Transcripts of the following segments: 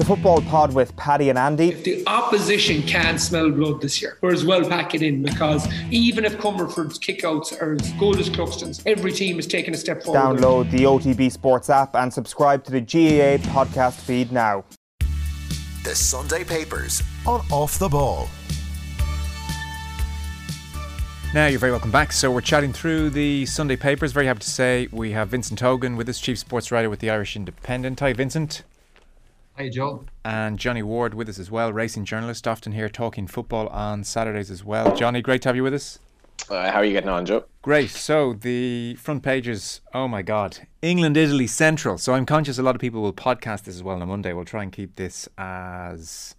The football pod with Paddy and Andy. If the opposition can't smell blood this year, we're as well pack it in because even if Comerford's kickouts are as good as Cluxton's, every team is taking a step forward. Download the OTB Sports app and subscribe to the GAA podcast feed now. The Sunday Papers on Off the Ball. Now, you're very welcome back. So, we're chatting through the Sunday papers. Very happy to say we have Vincent Hogan with us, Chief Sports Writer with the Irish Independent. Hi, Vincent. Hey, Joe. And Johnny Ward with us as well, racing journalist, often here talking football on Saturdays as well. Johnny, great to have you with us. Uh, how are you getting on, Joe? Great. So, the front pages, oh my God, England, Italy, Central. So, I'm conscious a lot of people will podcast this as well on Monday. We'll try and keep this as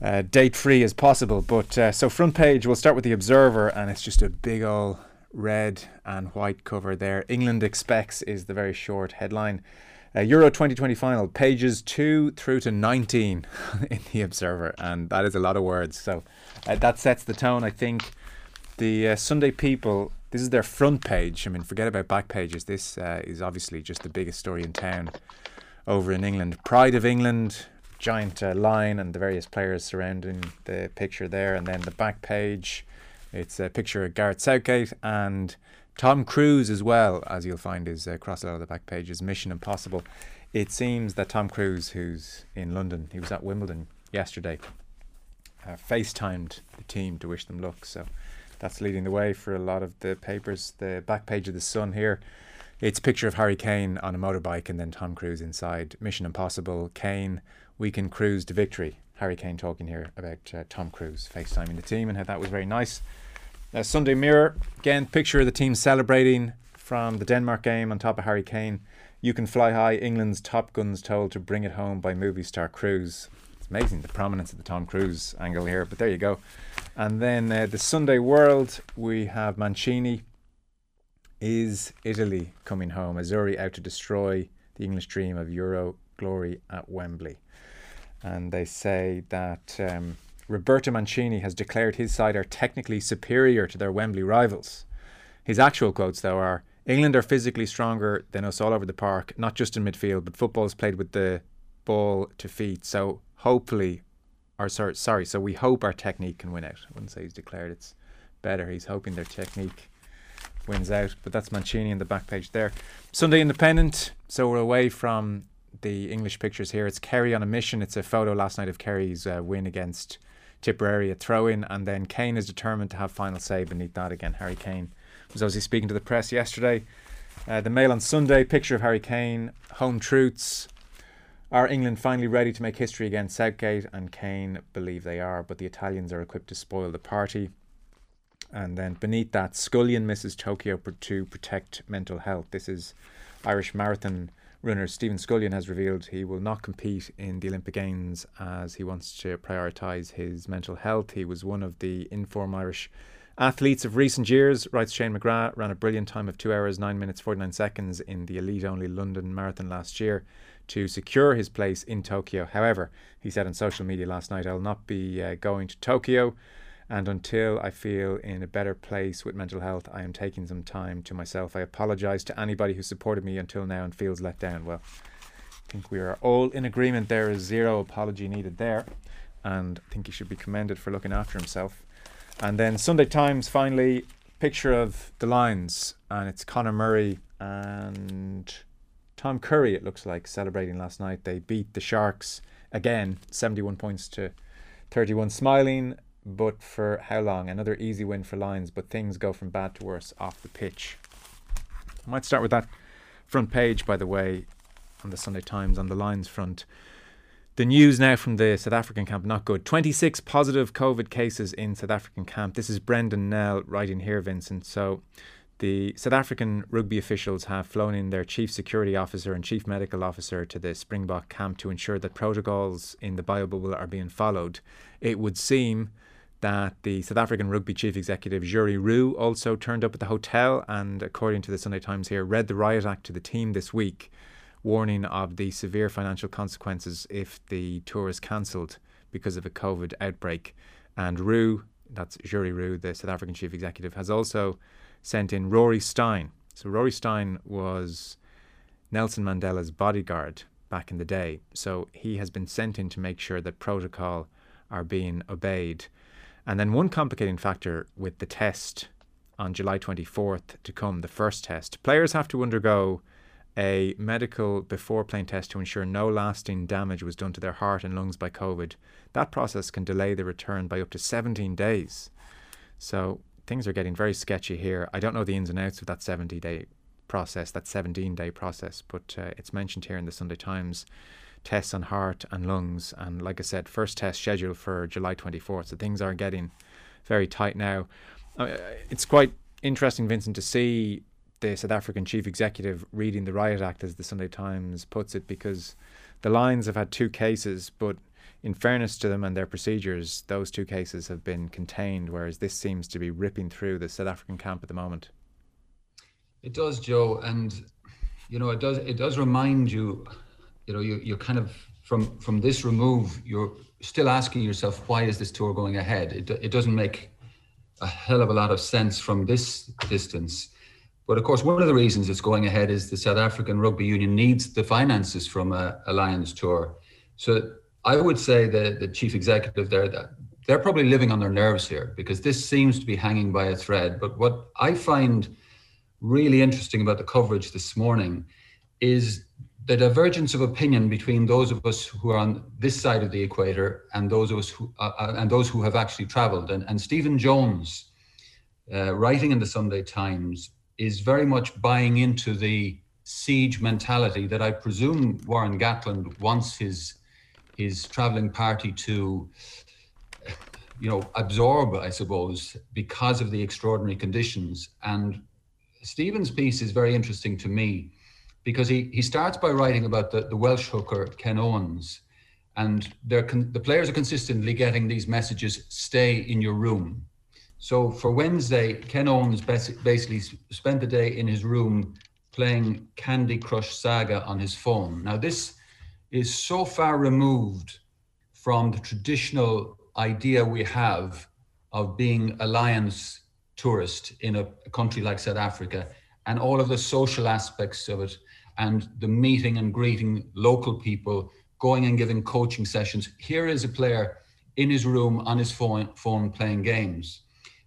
uh, date free as possible. But uh, so, front page, we'll start with the Observer, and it's just a big old red and white cover there. England expects is the very short headline. Uh, Euro 2020 final, pages 2 through to 19 in the Observer, and that is a lot of words. So uh, that sets the tone, I think. The uh, Sunday People, this is their front page. I mean, forget about back pages. This uh, is obviously just the biggest story in town over in England. Pride of England, giant uh, line, and the various players surrounding the picture there. And then the back page, it's a picture of Gareth Southgate and Tom Cruise as well, as you'll find is uh, crossed out of the back page, is Mission Impossible. It seems that Tom Cruise, who's in London, he was at Wimbledon yesterday, uh, FaceTimed the team to wish them luck. So that's leading the way for a lot of the papers. The back page of the Sun here, it's a picture of Harry Kane on a motorbike and then Tom Cruise inside. Mission Impossible, Kane, we can cruise to victory. Harry Kane talking here about uh, Tom Cruise FaceTiming the team and how that was very nice. Uh, Sunday Mirror, again, picture of the team celebrating from the Denmark game on top of Harry Kane. You can fly high. England's Top Guns told to bring it home by movie star Cruise. It's amazing the prominence of the Tom Cruise angle here, but there you go. And then uh, the Sunday World, we have Mancini. Is Italy coming home? Azzurri out to destroy the English dream of Euro glory at Wembley. And they say that. Um, Roberto Mancini has declared his side are technically superior to their Wembley rivals. His actual quotes, though, are England are physically stronger than us all over the park, not just in midfield, but football is played with the ball to feet. So hopefully, or sorry, sorry, so we hope our technique can win out. I wouldn't say he's declared it's better. He's hoping their technique wins out. But that's Mancini in the back page there. Sunday Independent. So we're away from the English pictures here. It's Kerry on a mission. It's a photo last night of Kerry's uh, win against Tipperary, a throw in, and then Kane is determined to have final say beneath that again. Harry Kane was obviously speaking to the press yesterday. Uh, the Mail on Sunday, picture of Harry Kane, home truths. Are England finally ready to make history against Southgate and Kane? Believe they are, but the Italians are equipped to spoil the party. And then beneath that, Scullion misses Tokyo to protect mental health. This is Irish marathon runner Stephen Scullion has revealed he will not compete in the Olympic Games as he wants to prioritise his mental health. He was one of the inform Irish athletes of recent years, writes Shane McGrath, ran a brilliant time of 2 hours, 9 minutes, 49 seconds in the elite only London Marathon last year to secure his place in Tokyo. However, he said on social media last night, I'll not be uh, going to Tokyo. And until I feel in a better place with mental health, I am taking some time to myself. I apologise to anybody who supported me until now and feels let down. Well, I think we are all in agreement there is zero apology needed there. And I think he should be commended for looking after himself. And then Sunday Times, finally, picture of the Lions. And it's Conor Murray and Tom Curry, it looks like, celebrating last night. They beat the Sharks again, 71 points to 31. Smiling but for how long? Another easy win for Lions, but things go from bad to worse off the pitch. I might start with that front page, by the way, on the Sunday Times on the Lions front. The news now from the South African camp not good. 26 positive COVID cases in South African camp. This is Brendan Nell writing here, Vincent. So the South African rugby officials have flown in their chief security officer and chief medical officer to the Springbok camp to ensure that protocols in the biobubble are being followed. It would seem that the South African rugby chief executive Jurie Roux also turned up at the hotel and, according to the Sunday Times here, read the riot act to the team this week, warning of the severe financial consequences if the tour is cancelled because of a COVID outbreak. And Roux, that's Jurie Roux, the South African chief executive, has also sent in Rory Steyn. So Rory Steyn was Nelson Mandela's bodyguard back in the day. So he has been sent in to make sure that protocol are being obeyed. And then one complicating factor with the test on July 24th to come, the first test, players have to undergo a medical before playing test to ensure no lasting damage was done to their heart and lungs by COVID. That process can delay the return by up to 17 days. So things are getting very sketchy here. I don't know the ins and outs of that 70 day process, that 17 day process, but uh, it's mentioned here in the Sunday Times tests on heart and lungs. And like I said, first test scheduled for July 24th. So things are getting very tight now. Uh, it's quite interesting, Vincent, to see the South African chief executive reading the Riot Act, as the Sunday Times puts it, because the Lions have had two cases, but in fairness to them and their procedures, those two cases have been contained, whereas this seems to be ripping through the South African camp at the moment. It does, Joe, and you know it does. It does remind you, you know, you you kind of from from this remove, you're still asking yourself, why is this tour going ahead? It it doesn't make a hell of a lot of sense from this distance. But of course, one of the reasons it's going ahead is the South African Rugby Union needs the finances from a, a Lions tour. So I would say the, the chief executive there that they're probably living on their nerves here because this seems to be hanging by a thread. But what I find really interesting about the coverage this morning is the divergence of opinion between those of us who are on this side of the equator and those of us who uh, uh and those who have actually traveled. And, and Stephen Jones, uh, writing in the Sunday Times, is very much buying into the siege mentality that I presume Warren Gatland wants his his traveling party to you know absorb I suppose because of the extraordinary conditions and Stephen's piece is very interesting to me because he, he starts by writing about the, the Welsh hooker Ken Owens and con- the players are consistently getting these messages stay in your room so for Wednesday, Ken Owens basically spent the day in his room playing Candy Crush Saga on his phone. Now, this is so far removed from the traditional idea we have of being a Lions tourist in a country like South Africa and all of the social aspects of it and the meeting and greeting local people, going and giving coaching sessions. Here is a player in his room on his phone, phone playing games.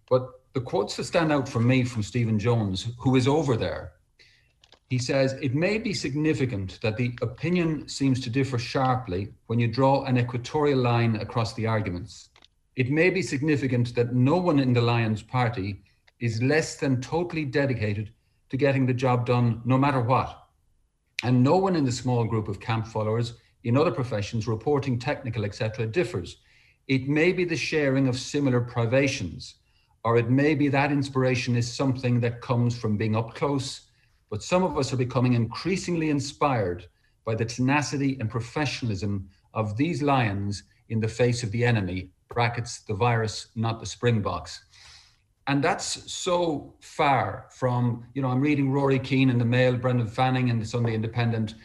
But the quotes that stand out for me from Stephen Jones, who is over there, he says, It may be significant that the opinion seems to differ sharply when you draw an equatorial line across the arguments. It may be significant that no one in the Lions party is less than totally dedicated to getting the job done no matter what. And no one in the small group of camp followers in other professions reporting technical, etc., differs. It may be the sharing of similar privations or it may be that inspiration is something that comes from being up close, but some of us are becoming increasingly inspired by the tenacity and professionalism of these lions in the face of the enemy, brackets, the virus, not the springboks. And that's so far from, you know, I'm reading Rory Keane in the Mail, Brendan Fanning in the Sunday Independent,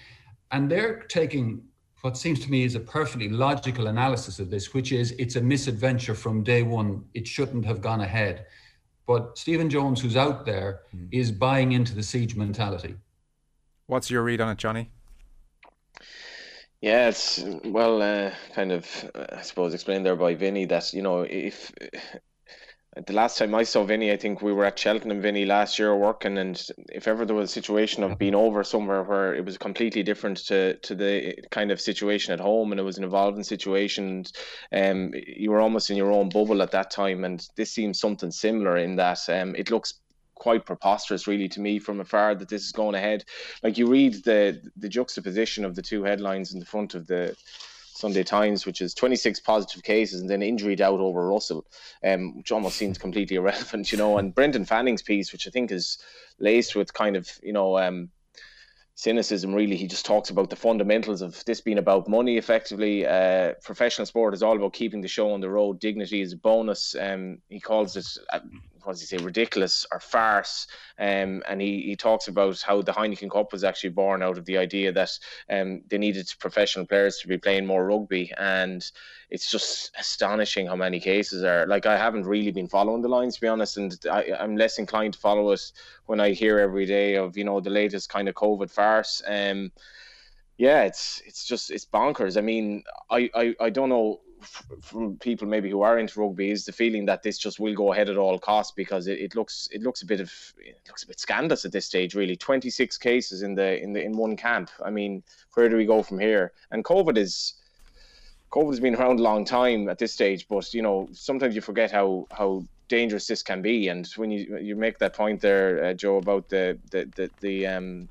and they're taking what seems to me is a perfectly logical analysis of this, which is it's a misadventure from day one. It shouldn't have gone ahead. But Stephen Jones, who's out there, mm. is buying into the siege mentality. What's your read on it, Johnny? Yeah, it's well, uh, kind of, I suppose, explained there by Vinny that you know if the last time I saw Vinny, I think we were at Cheltenham, Vinny, last year working, and if ever there was a situation of being over somewhere where it was completely different to to the kind of situation at home, and it was an evolving situation, um, you were almost in your own bubble at that time, and this seems something similar in that um, it looks quite preposterous really to me from afar that this is going ahead. Like you read the the juxtaposition of the two headlines in the front of the Sunday Times, which is 26 positive cases and then injury doubt over Russell, um, which almost seems completely irrelevant, you know. And Brendan Fanning's piece, which I think is laced with kind of, you know, um, cynicism really he just talks about the fundamentals of this being about money effectively uh, professional sport is all about keeping the show on the road dignity is a bonus um, he calls it uh, what he say ridiculous or farce. Um, and he, he talks about how the Heineken Cup was actually born out of the idea that um, they needed professional players to be playing more rugby. And it's just astonishing how many cases are like I haven't really been following the lines to be honest. And I, I'm less inclined to follow it when I hear every day of you know the latest kind of COVID farce. Um, yeah, it's it's just it's bonkers. I mean, I I, I don't know from people maybe who are into rugby is the feeling that this just will go ahead at all costs because it, it looks it looks a bit of it looks a bit scandalous at this stage really. 26 cases in the in the in one camp. I mean where do we go from here? And covid is covid has been around a long time at this stage but you know sometimes you forget how how dangerous this can be. And when you you make that point there uh, joe about the the the, the um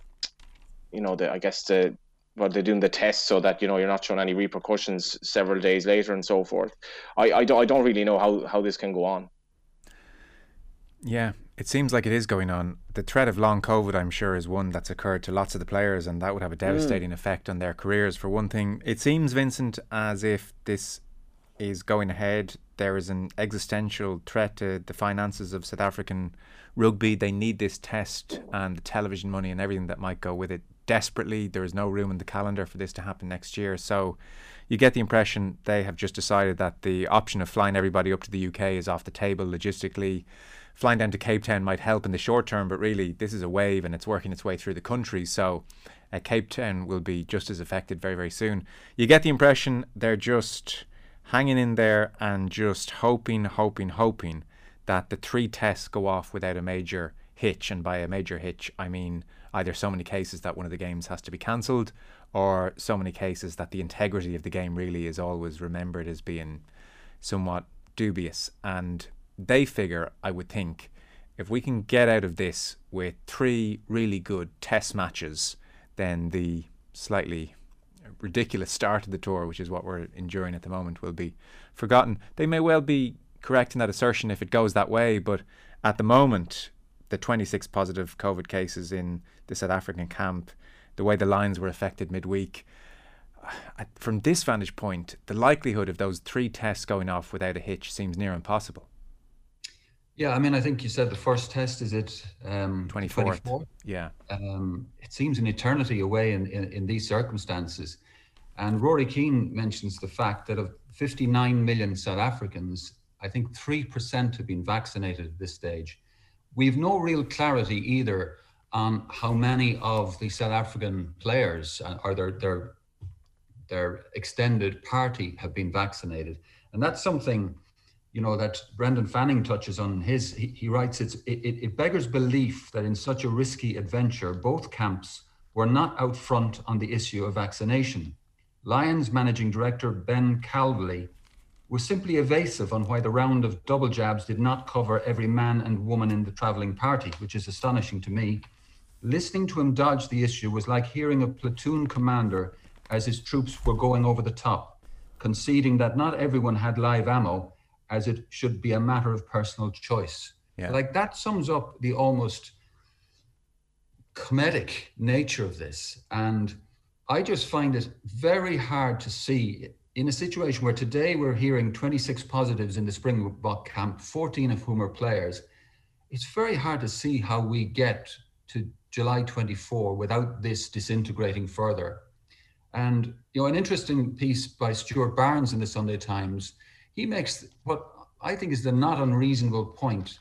you know the i guess the well, they're doing the test so that you know you're not showing any repercussions several days later and so forth. I, I, don't, I don't really know how, how this can go on. Yeah, it seems like it is going on. The threat of long COVID, I'm sure, is one that's occurred to lots of the players, and that would have a devastating mm. effect on their careers. For one thing, it seems, Vincent, as if this is going ahead. There is an existential threat to the finances of South African rugby. They need this test and the television money and everything that might go with it desperately. There is no room in the calendar for this to happen next year. So you get the impression they have just decided that the option of flying everybody up to the UK is off the table logistically. Flying down to Cape Town might help in the short term, but really this is a wave and it's working its way through the country. So uh, Cape Town will be just as affected very, very soon. You get the impression they're just hanging in there and just hoping, hoping, hoping that the three tests go off without a major hitch. And by a major hitch, I mean either so many cases that one of the games has to be cancelled or so many cases that the integrity of the game really is always remembered as being somewhat dubious. And they figure, I would think, if we can get out of this with three really good test matches, then the slightly ridiculous start of the tour, which is what we're enduring at the moment, will be forgotten. They may well be correct in that assertion if it goes that way, but at the moment, the 26 positive COVID cases in the South African camp, the way the lines were affected midweek. From this vantage point, the likelihood of those three tests going off without a hitch seems near impossible. Yeah, I mean, I think you said the first test is it um, 24th. 24? Yeah. Um, it seems an eternity away in, in, in, these circumstances. And Rory Keane mentions the fact that of 59 million South Africans, I think 3% have been vaccinated at this stage. We've no real clarity either on how many of the South African players uh, or their their their extended party have been vaccinated, and that's something you know that Brendan Fanning touches on his. He, he writes it's it, it beggars belief that in such a risky adventure, both camps were not out front on the issue of vaccination. Lions managing director Ben Calveley was simply evasive on why the round of double jabs did not cover every man and woman in the travelling party, which is astonishing to me. Listening to him dodge the issue was like hearing a platoon commander as his troops were going over the top, conceding that not everyone had live ammo, as it should be a matter of personal choice. Yeah. Like that sums up the almost comedic nature of this. And I just find it very hard to see in a situation where today we're hearing 26 positives in the Springbok camp, 14 of whom are players, it's very hard to see how we get to July 24 without this disintegrating further. And you know, an interesting piece by Stuart Barnes in the Sunday Times, he makes what I think is the not unreasonable point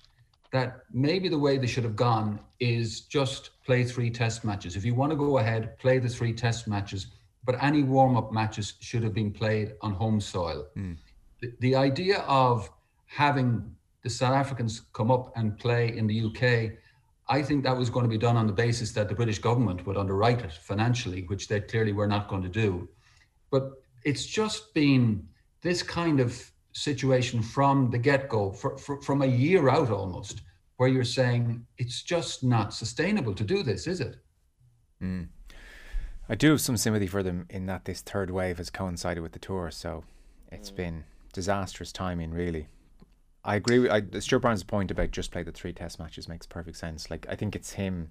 that maybe the way they should have gone is just play three test matches. If you want to go ahead, play the three test matches but any warm up matches should have been played on home soil. Mm. The, the, idea of having the South Africans come up and play in the UK, I think that was going to be done on the basis that the British government would underwrite it financially, which they clearly were not going to do. But it's just been this kind of situation from the get go, from a year out almost, where you're saying it's just not sustainable to do this, is it? Mm. I do have some sympathy for them in that this third wave has coincided with the tour, so it's mm. been disastrous timing, really. I agree with I, Stuart Brown's point about just play the three test matches makes perfect sense. Like I think it's him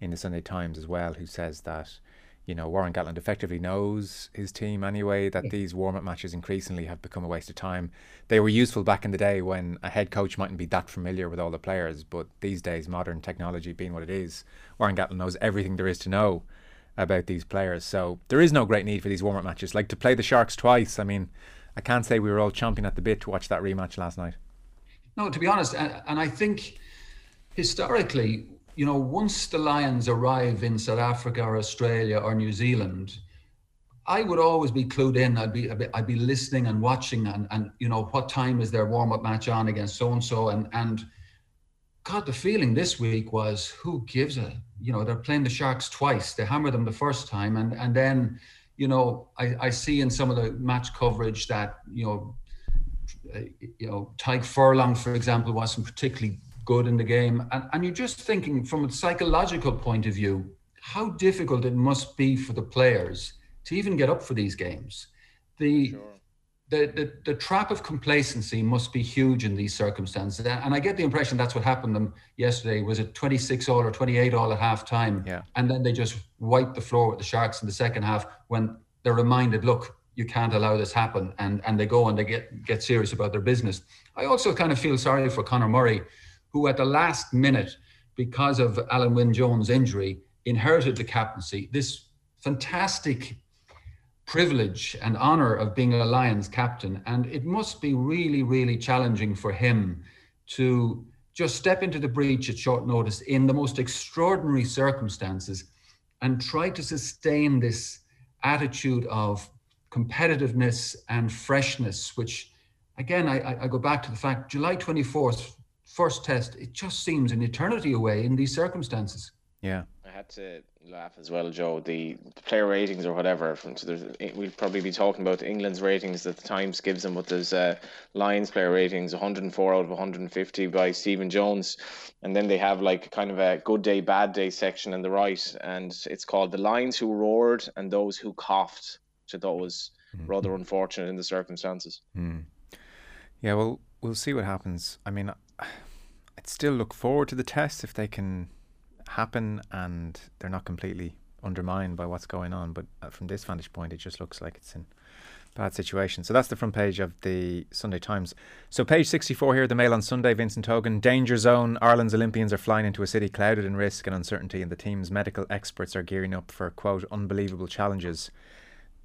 in the Sunday Times as well who says that you know Warren Gatland effectively knows his team anyway that yeah. these warm up matches increasingly have become a waste of time. They were useful back in the day when a head coach mightn't be that familiar with all the players, but these days modern technology being what it is, Warren Gatland knows everything there is to know about these players. So there is no great need for these warm up matches. Like to play the Sharks twice, I mean, I can't say we were all chomping at the bit to watch that rematch last night. No, to be honest, and, I think historically, you know, once the Lions arrive in South Africa or Australia or New Zealand, I would always be clued in. I'd be I'd be listening and watching and and you know what time is their warm up match on against so and so and and God, the feeling this week was who gives a you know they're playing the Sharks twice. They hammer them the first time and and then you know I, I see in some of the match coverage that you know Uh, you know Tadhg Furlong for example wasn't particularly good in the game and and you're just thinking from a psychological point of view how difficult it must be for the players to even get up for these games. The, sure. the, the, the trap of complacency must be huge in these circumstances. And I get the impression that's what happened to them yesterday. Was it 26 all or 28 all at half time? Yeah. And then they just wiped the floor with the Sharks in the second half when they're reminded, look, you can't allow this happen. And, and they go and they get, get serious about their business. I also kind of feel sorry for Conor Murray, who at the last minute, because of Alun Wyn Jones' injury, inherited the captaincy. This fantastic privilege and honor of being a Lions captain. And it must be really, really challenging for him to just step into the breach at short notice in the most extraordinary circumstances and try to sustain this attitude of competitiveness and freshness, which again, I, I go back to the fact July 24th, first test, it just seems an eternity away in these circumstances. Yeah. I had to laugh as well, Joe. The, the player ratings or whatever. From, so there's, eh, we'll probably be talking about England's ratings that the Times gives them, but there's uh, Lions player ratings 104 out of 150 by Stephen Jones, and then they have like kind of a good day, bad day section on the right, and it's called the Lions who roared and those who coughed, which I thought was mm. rather unfortunate in the circumstances. Mm. Yeah, well, we'll see what happens. I mean, I'd still look forward to the test if they can happen and they're not completely undermined by what's going on. But uh, from this vantage point, it just looks like it's in bad situation. So that's the front page of the Sunday Times. So page 64 here, the Mail on Sunday, Vincent Hogan. Danger zone. Ireland's Olympians are flying into a city clouded in risk and uncertainty, and the team's medical experts are gearing up for, quote, unbelievable challenges.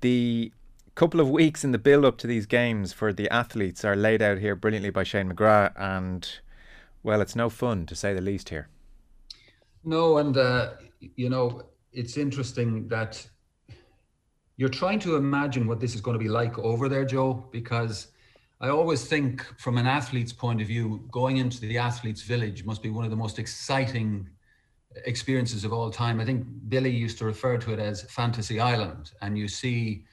The couple of weeks in the build up to these games for the athletes are laid out here brilliantly by Shane McGrath, and, well, it's no fun to say the least here. No, and uh, you know, it's interesting that you're trying to imagine what this is going to be like over there, Joe, because I always think from an athlete's point of view, going into the athlete's village must be one of the most exciting experiences of all time. I think Billy used to refer to it as Fantasy Island, and you see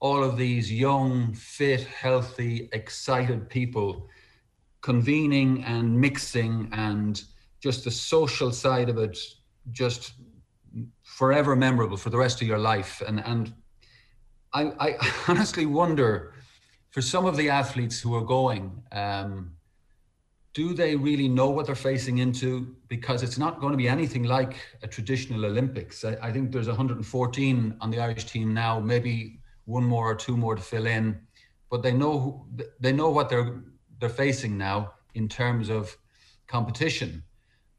all of these young, fit, healthy, excited people convening and mixing and just the social side of it just forever memorable for the rest of your life and and I, I honestly wonder for some of the athletes who are going um, do they really know what they're facing into? Because it's not going to be anything like a traditional olympics. I, I think there's 114 on the irish team now maybe one more or two more to fill in. But they know they know what they're they're facing now in terms of competition.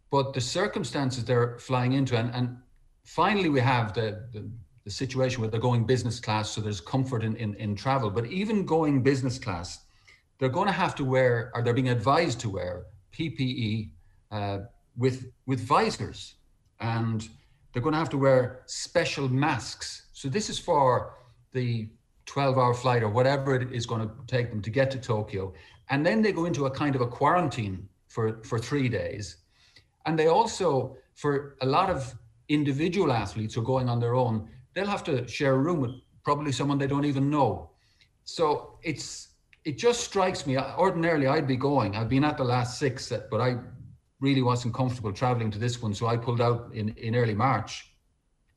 But the circumstances they're flying into, and, and finally we have the, the, the situation where they're going business class, so there's comfort in, in, in travel. But even going business class, they're going to have to wear, or they're being advised to wear PPE uh, with with visors, and they're going to have to wear special masks. So this is for the 12-hour flight or whatever it is going to take them to get to Tokyo, and then they go into a kind of a quarantine for for three days and they also, for a lot of individual athletes who are going on their own, they'll have to share a room with probably someone they don't even know. So it's it just strikes me. Ordinarily, I'd be going. I've been at the last six, but I really wasn't comfortable traveling to this one, so I pulled out in in early March.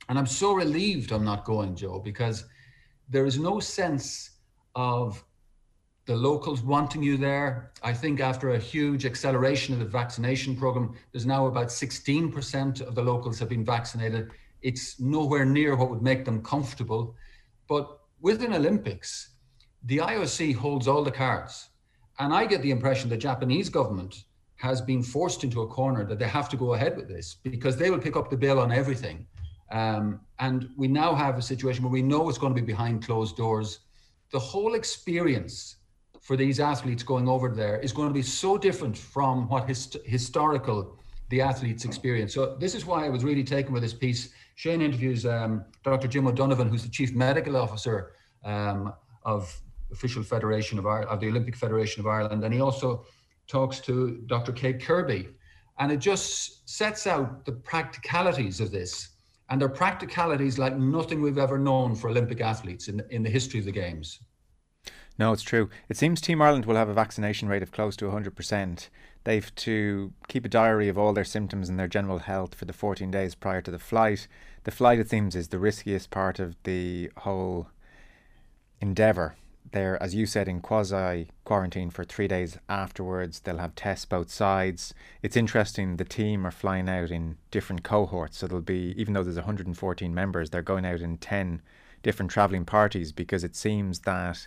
And I'm so relieved I'm not going, Joe, because there is no sense of the locals wanting you there. I think after a huge acceleration of the vaccination program, there's now about 16% of the locals have been vaccinated. It's nowhere near what would make them comfortable. But with an Olympics, the IOC holds all the cards. And I get the impression the Japanese government has been forced into a corner that they have to go ahead with this because they will pick up the bill on everything. Um, and we now have a situation where we know it's going to be behind closed doors. The whole experience for these athletes going over there is going to be so different from what hist- historical the athletes experience. So this is why I was really taken with this piece Shane interviews um, Dr. Jim O'Donovan, who's the chief medical officer um, of official federation of, of the Olympic Federation of Ireland, and he also talks to Dr. Kate Kirby, and it just sets out the practicalities of this. And they're practicalities like nothing we've ever known for Olympic athletes in, in the history of the Games. No, it's true. It seems Team Ireland will have a vaccination rate of close to 100%. They've to keep a diary of all their symptoms and their general health for the 14 days prior to the flight. The flight, it seems, is the riskiest part of the whole endeavour they're, as you said, in quasi quarantine for three days afterwards. They'll have tests both sides. It's interesting, the team are flying out in different cohorts. So there'll be, even though there's 114 members, they're going out in 10 different travelling parties because it seems that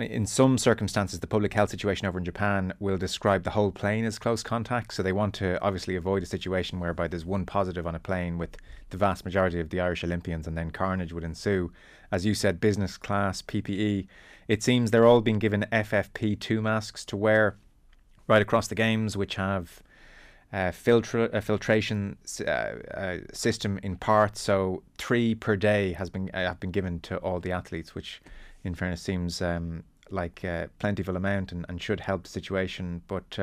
in some circumstances, the public health situation over in Japan will describe the whole plane as close contact. So they want to obviously avoid a situation whereby there's one positive on a plane with the vast majority of the Irish Olympians and then carnage would ensue. As you said, business class, PPE. It seems they're all being given FFP2 masks to wear right across the games, which have uh, filtra- a filtration uh, uh, system in part. So three per day has been uh, have been given to all the athletes, which in fairness, seems um, like a plentiful amount and, and should help the situation. But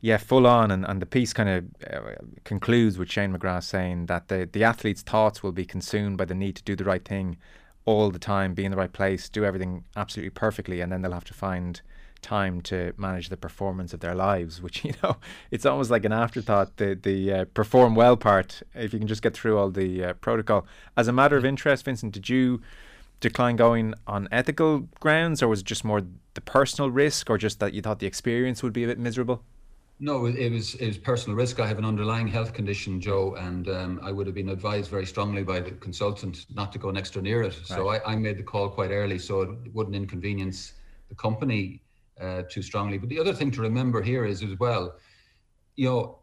yeah, full on. And, and the piece kind of concludes with Shane McGrath saying that the, the athlete's thoughts will be consumed by the need to do the right thing all the time, be in the right place, do everything absolutely perfectly, and then they'll have to find time to manage the performance of their lives which you know it's almost like an afterthought the the uh, perform well part if you can just get through all the uh, protocol as a matter of interest Vincent did you decline going on ethical grounds, or was it just more the personal risk, or just that you thought the experience would be a bit miserable? No, it was it was personal risk. I have an underlying health condition, Joe, and um, I would have been advised very strongly by the consultant not to go next door near it. Right. So I, I, made the call quite early, so it wouldn't inconvenience the company uh, too strongly. But the other thing to remember here is as well, you know,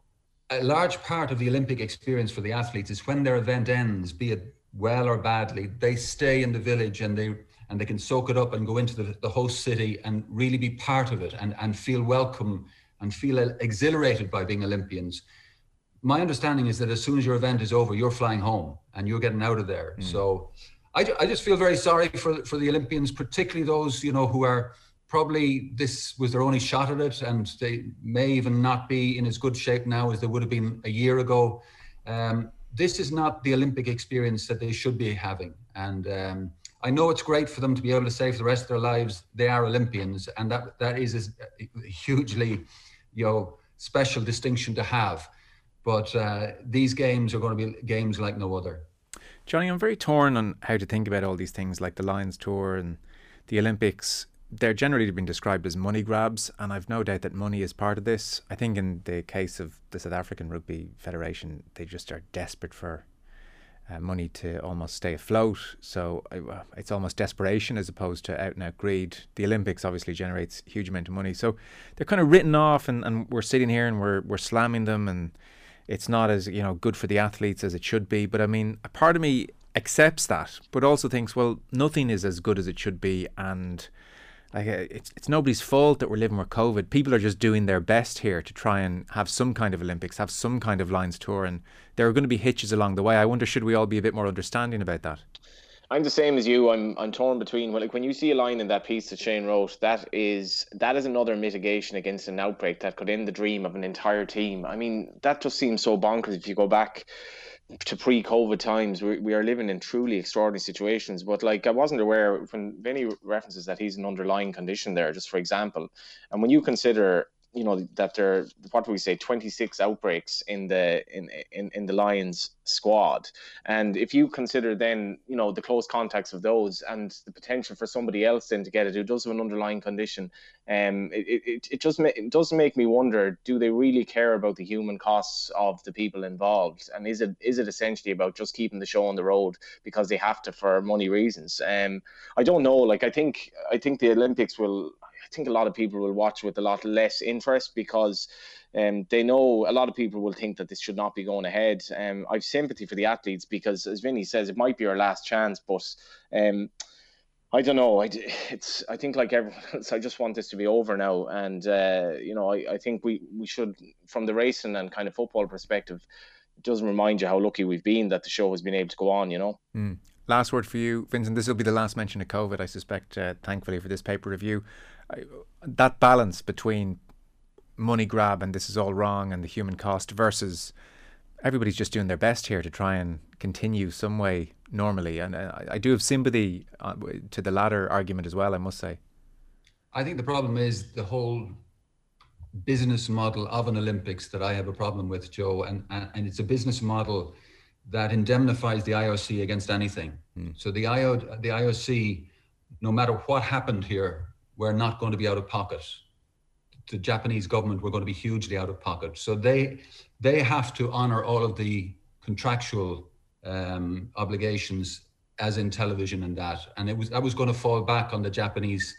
a large part of the Olympic experience for the athletes is when their event ends, be it well or badly, they stay in the village and they and they can soak it up and go into the, the host city and really be part of it and, and feel welcome and feel exhilarated by being Olympians. My understanding is that as soon as your event is over, you're flying home and you're getting out of there. Mm. So I, I just feel very sorry for, for the Olympians, particularly those, you know, who are probably this was their only shot at it and they may even not be in as good shape now as they would have been a year ago. Um, this is not the Olympic experience that they should be having. And um, I know it's great for them to be able to say for the rest of their lives they are Olympians, and that that is a hugely, you know, special distinction to have. But uh, these games are going to be games like no other. Johnny, I'm very torn on how to think about all these things like the Lions Tour and the Olympics they're generally been described as money grabs, and I've no doubt that money is part of this. I think in the case of the South African Rugby Federation, they just are desperate for uh, money to almost stay afloat. So uh, it's almost desperation as opposed to out and out greed. The Olympics obviously generates huge amount of money, so they're kind of written off, and, and we're sitting here and we're we're slamming them, and it's not as you know good for the athletes as it should be. But I mean, a part of me accepts that, but also thinks, well, nothing is as good as it should be, and like uh, it's it's nobody's fault that we're living with COVID. People are just doing their best here to try and have some kind of Olympics, have some kind of Lions tour, and there are going to be hitches along the way. I wonder, should we all be a bit more understanding about that? I'm the same as you. I'm I'm torn between well, like when you see a line in that piece that Shane wrote, that is that is another mitigation against an outbreak that could end the dream of an entire team. I mean, that just seems so bonkers if you go back to pre-COVID times, we, we are living in truly extraordinary situations. But like I wasn't aware when Vinny references that he's an underlying condition there, just for example, and when you consider you know that there what do we say 26 outbreaks in the in in, in the lions squad. And if you consider then you know the close contacts of those and the potential for somebody else then to get it who does have an underlying condition. Um it, it, it just it does make me wonder do they really care about the human costs of the people involved? And is it is it essentially about just keeping the show on the road because they have to for money reasons? Um i don't know. Like i think i think the olympics will think a lot of people will watch with a lot less interest because um, they know a lot of people will think that this should not be going ahead. Um, I've sympathy for the athletes because, as Vinny says, it might be our last chance, but um, I don't know. I, it's I think like everyone else, I just want this to be over now, and uh, you know, I, I think we we should, from the racing and kind of football perspective, it doesn't remind you how lucky we've been that the show has been able to go on. You know. Mm. Last word for you, Vincent. This will be the last mention of COVID, I suspect. Uh, thankfully for this paper review, I, that balance between money grab and this is all wrong and the human cost versus everybody's just doing their best here to try and continue some way normally. And uh, I, I do have sympathy uh, to the latter argument as well. I must say. I think the problem is the whole business model of an Olympics that I have a problem with, Joe, and and, and it's a business model that indemnifies the IOC against anything. Mm. So the IO the IOC, no matter what happened here, we're not going to be out of pocket. The Japanese government were going to be hugely out of pocket. So they they have to honor all of the contractual um, obligations as in television and that. And it was that was going to fall back on the Japanese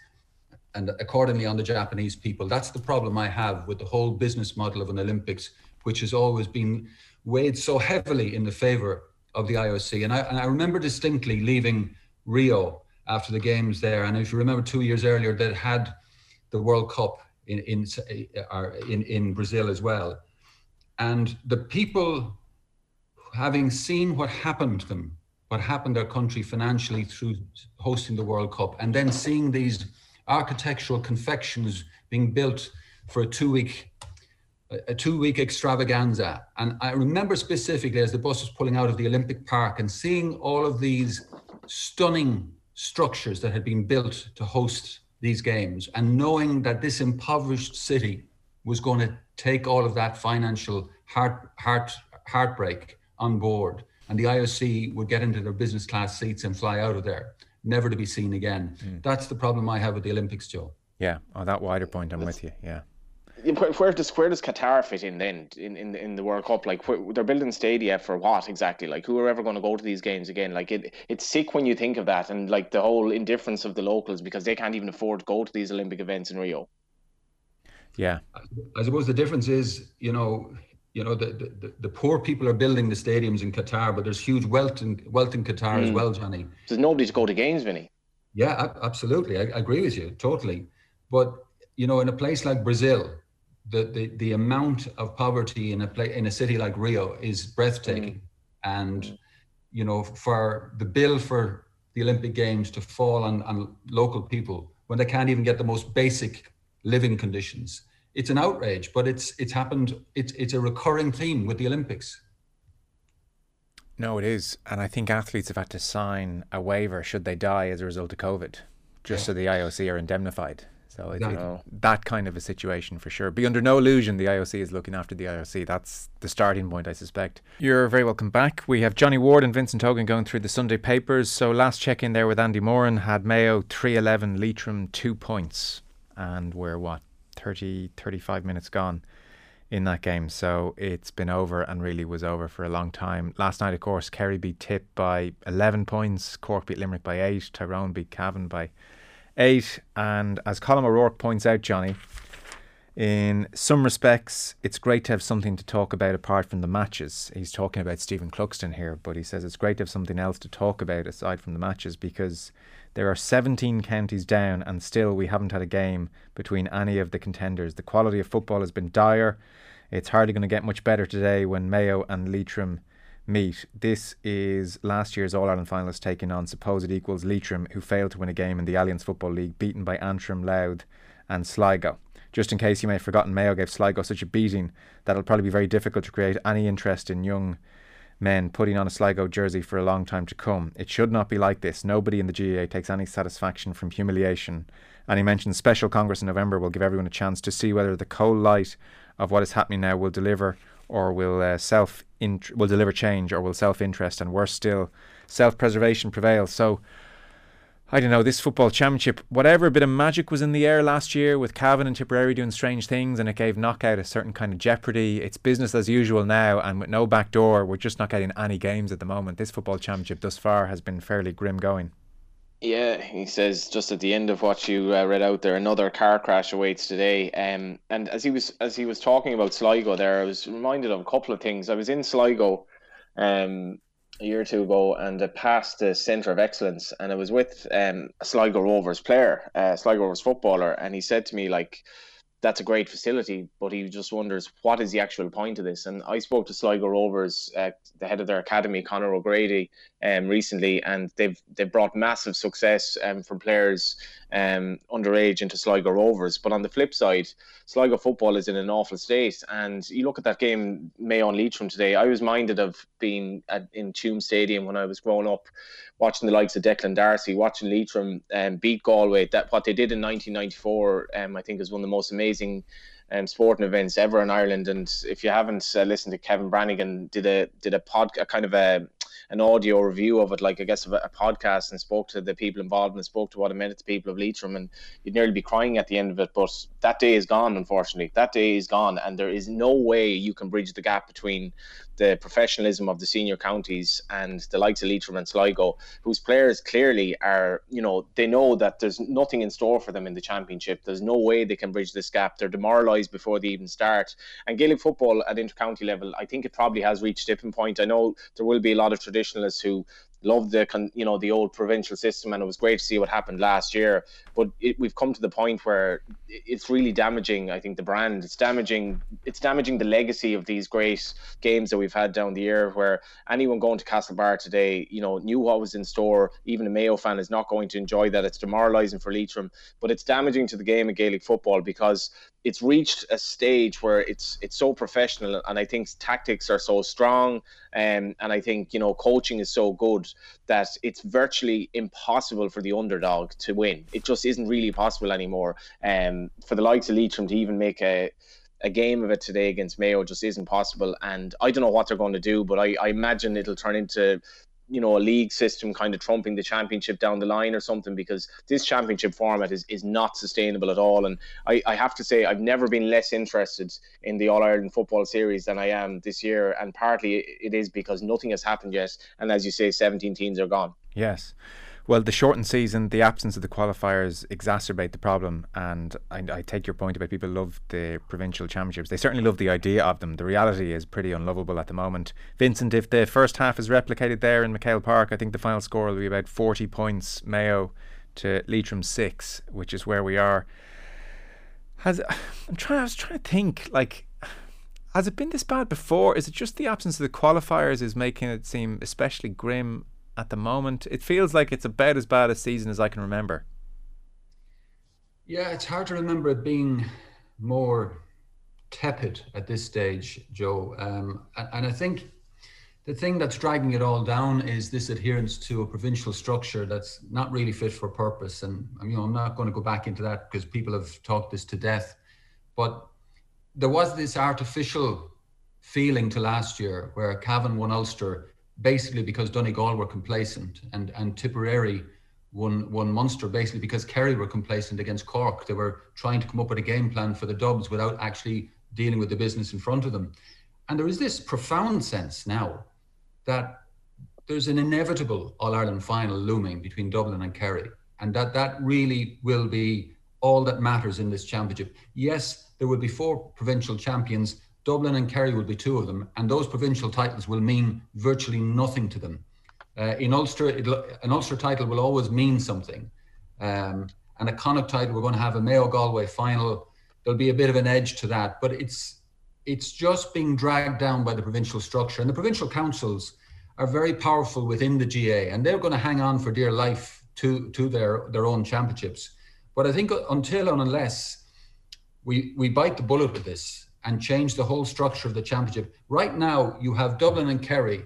and accordingly on the Japanese people. That's the problem I have with the whole business model of an Olympics, which has always been weighed so heavily in the favor of the IOC. And I, and I remember distinctly leaving Rio after the games there. And if you remember two years earlier, they had the World Cup in, in, uh, in, in Brazil as well. And the people, having seen what happened to them, what happened their country financially through hosting the World Cup, and then seeing these architectural confections being built for a two week a two week extravaganza. And I remember specifically as the bus was pulling out of the Olympic Park and seeing all of these stunning structures that had been built to host these games and knowing that this impoverished city was going to take all of that financial heart, heart, heartbreak on board and the IOC would get into their business class seats and fly out of there never to be seen again. Mm. That's the problem I have with the Olympics, Joe. Yeah, on that wider point, I'm with you. Yeah. Where does where does Qatar fit in then in, in, in the World Cup? Like where, they're building stadia for what exactly? Like who are ever going to go to these games again? Like it it's sick when you think of that and like the whole indifference of the locals because they can't even afford to go to these Olympic events in Rio. Yeah, I suppose the difference is you know you know the, the, the poor people are building the stadiums in Qatar, but there's huge wealth in wealth in Qatar mm. as hmm. well, Johnny. There's nobody to go to games, Vinny. Yeah, absolutely. I, I, agree with you totally. But you know, in a place like Brazil, the the, the amount of poverty in a place in a city like Rio is breathtaking, mm. and mm. you know, for the bill for the Olympic Games to fall on, on local people when they can't even get the most basic living conditions it's an outrage, but it's it's happened. It's it's a recurring theme with the Olympics. No, it is, and I think athletes have had to sign a waiver should they die as a result of COVID, just yeah. so the IOC are indemnified. So it's it, that kind of a situation for sure. Be under no illusion the IOC is looking after the IOC. That's the starting point, I suspect. You're very welcome back. We have Johnny Ward and Vincent Hogan going through the Sunday papers. So last check in there with Andy Moran had Mayo 311, Leitrim 2 points. And we're what, 30, 35 minutes gone in that game. So it's been over and really was over for a long time. Last night, of course, Kerry beat Tip by 11 points, Cork beat Limerick by 8, Tyrone beat Cavan by 8. And as Colm O'Rourke points out, Johnny, in some respects, it's great to have something to talk about apart from the matches. He's talking about Stephen Cluxton here, but he says it's great to have something else to talk about aside from the matches because there are 17 counties down, and still we haven't had a game between any of the contenders. The quality of football has been dire. It's hardly going to get much better today when Mayo and Leitrim meet. This is last year's All Ireland finalists taking on supposed equals Leitrim, who failed to win a game in the Allianz Football League, beaten by Antrim, Louth, and Sligo. Just in case you may have forgotten, Mayo gave Sligo such a beating that it'll probably be very difficult to create any interest in young men putting on a Sligo jersey for a long time to come. It should not be like this. Nobody in the GAA takes any satisfaction from humiliation. And he mentioned special Congress in November will give everyone a chance to see whether the cold light of what is happening now will deliver or will uh, self will deliver change or will self interest and worse still self preservation prevail. So I don't know, this football championship, whatever bit of magic was in the air last year with Cavan and Tipperary doing strange things and it gave knockout a certain kind of jeopardy. It's business as usual now and with no back door, we're just not getting any games at the moment. This football championship thus far has been fairly grim going. Yeah, he says just at the end of what you uh, read out there, another car crash awaits today. Um, and as he was as he was talking about Sligo there, I was reminded of a couple of things. I was in Sligo um, a year or two ago, and I passed the Centre of Excellence, and I was with um, a Sligo Rovers player, a Sligo Rovers footballer, and he said to me like, that's a great facility, but he just wonders what is the actual point of this. And I spoke to Sligo Rovers, uh, the head of their academy, Conor O'Grady, um, recently, and they've they've brought massive success um, from players um, underage into Sligo Rovers. But on the flip side, Sligo football is in an awful state. And you look at that game, Mayo and Leitrim today. I was minded of being at, in Tuam Stadium when I was growing up, watching the likes of Declan Darcy, watching Leitrim um, beat Galway. That what they did in 1994, um, I think, is one of the most amazing um, sporting events ever in Ireland. And if you haven't uh, listened to Kevin Brannigan, did a did a pod a kind of a an audio review of it, like I guess a, a, podcast, and spoke to the people involved and spoke to what it meant to people of Leitrim, and you'd nearly be crying at the end of it. But that day is gone, unfortunately. That day is gone, and there is no way you can bridge the gap between the professionalism of the senior counties and the likes of Leitrim and Sligo, whose players clearly are, you know, they know that there's nothing in store for them in the championship. There's no way they can bridge this gap. They're demoralised before they even start. And Gaelic football at intercounty level, I think it probably has reached tipping point. I know there will be a lot of traditionalists who love the you know the old provincial system, and it was great to see what happened last year. But it, we've come to the point where it's really damaging. I think the brand. It's damaging. It's damaging the legacy of these great games that we've had down the year. Where anyone going to Castlebar today, you know, knew what was in store. Even a Mayo fan is not going to enjoy that. It's demoralising for Leitrim, but it's damaging to the game of Gaelic football because it's reached a stage where it's it's so professional and I think tactics are so strong um, and I think you know coaching is so good that it's virtually impossible for the underdog to win. It just isn't really possible anymore. Um, for the likes of Leitrim to even make a a game of it today against Mayo just isn't possible. And I don't know what they're going to do, but I, I imagine it'll turn into you know a league system kind of trumping the championship down the line or something because this championship format is, is not sustainable at all. And I, I have to say I've never been less interested in the All Ireland football series than I am this year. And partly it is because nothing has happened yet. And as you say 17 teams are gone. Yes well, the shortened season, the absence of the qualifiers exacerbate the problem. And I, I, take your point about people love the provincial championships. They certainly love the idea of them. The reality is pretty unlovable at the moment. Vincent, if the first half is replicated there in MacHale Park, I think the final score will be about 40 points Mayo to Leitrim 6, which is where we are. Has I'm trying I was trying to think like has it been this bad before? Is it just the absence of the qualifiers is making it seem especially grim at the moment. It feels like it's about as bad a season as I can remember. Yeah, it's hard to remember it being more tepid at this stage, Joe. Um, and, I think the thing that's dragging it all down is this adherence to a provincial structure that's not really fit for purpose. And you know, I'm not going to go back into that because people have talked this to death. But there was this artificial feeling to last year where Cavan won Ulster basically because Donegal were complacent and, and Tipperary won, won Munster basically because Kerry were complacent against Cork. They were trying to come up with a game plan for the Dubs without actually dealing with the business in front of them. And there is this profound sense now that there's an inevitable All Ireland final looming between Dublin and Kerry, and that that really will be all that matters in this championship. Yes, there will be four provincial champions, Dublin and Kerry will be two of them, and those provincial titles will mean virtually nothing to them. Uh, in Ulster, an Ulster title will always mean something, um, and a Connacht title. We're going to have a Mayo Galway final. There'll be a bit of an edge to that, but it's it's just being dragged down by the provincial structure, and the provincial councils are very powerful within the GA, and they're going to hang on for dear life to to their their own championships. But I think until and unless we we bite the bullet with this and change the whole structure of the championship. Right now, you have Dublin and Kerry,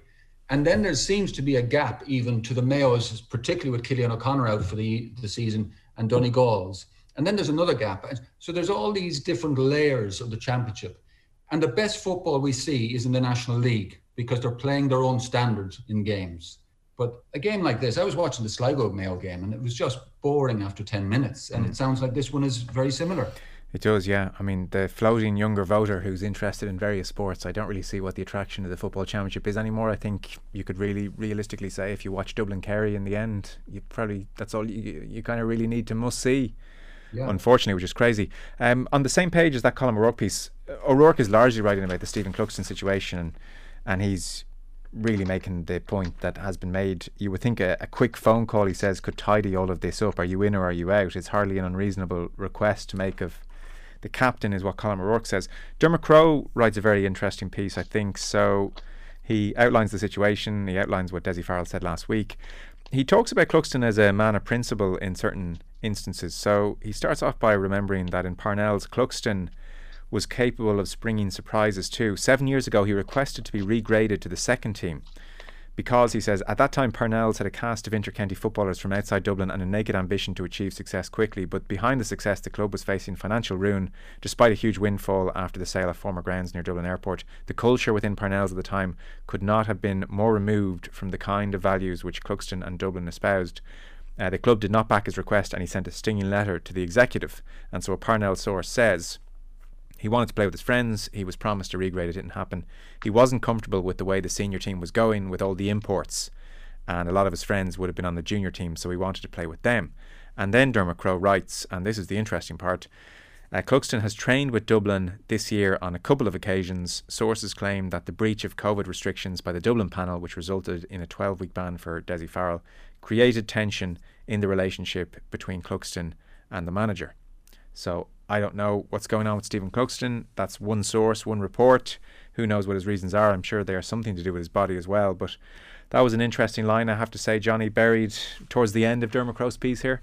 and then there seems to be a gap even to the Mayos, particularly with Cillian O'Connor out for the, the season and Donegal's. And then there's another gap. So there's all these different layers of the championship. And the best football we see is in the National League because they're playing their own standards in games. But a game like this, I was watching the Sligo Mayo game and it was just boring after 10 minutes. And mm. it sounds like this one is very similar. It does, yeah. I mean, the floating younger voter who's interested in various sports, I don't really see what the attraction of the football championship is anymore. I think you could really realistically say if you watch Dublin Kerry in the end, you probably that's all you you kind of really need to must see. Yeah. Unfortunately, which is crazy. Um, on the same page as that Colm O'Rourke piece, O'Rourke is largely writing about the Stephen Cluxton situation, and, and he's really making the point that has been made. You would think a, a, quick phone call, he says, could tidy all of this up. Are you in or are you out? It's hardly an unreasonable request to make of the captain, is what Colm O'Rourke says. Dermot Crowe writes a very interesting piece, I think. So he outlines the situation. He outlines what Dessie Farrell said last week. He talks about Cluxton as a man of principle in certain instances. So he starts off by remembering that in Parnell's, Cluxton was capable of springing surprises too. Seven years ago, he requested to be regraded to the second team because he says at that time Parnell's had a cast of intercounty footballers from outside Dublin and a naked ambition to achieve success quickly. But behind the success, the club was facing financial ruin, despite a huge windfall after the sale of former grounds near Dublin Airport. The culture within Parnell's at the time could not have been more removed from the kind of values which Cluxton and Dublin espoused. Uh, the club did not back his request, and he sent a stinging letter to the executive. And so a Parnell source says. He wanted to play with his friends. He was promised a regrade. It didn't happen. He wasn't comfortable with the way the senior team was going with all the imports. And a lot of his friends would have been on the junior team, so he wanted to play with them. And then Dermot Crowe writes, and this is the interesting part uh, Cluxton has trained with Dublin this year on a couple of occasions. Sources claim that the breach of COVID restrictions by the Dublin panel, which resulted in a 12 week ban for Dessie Farrell, created tension in the relationship between Cluxton and the manager. So I don't know what's going on with Stephen Cluxton. That's one source, one report. Who knows what his reasons are? I'm sure they are something to do with his body as well. But that was an interesting line, I have to say, Johnny, buried towards the end of Dermot piece here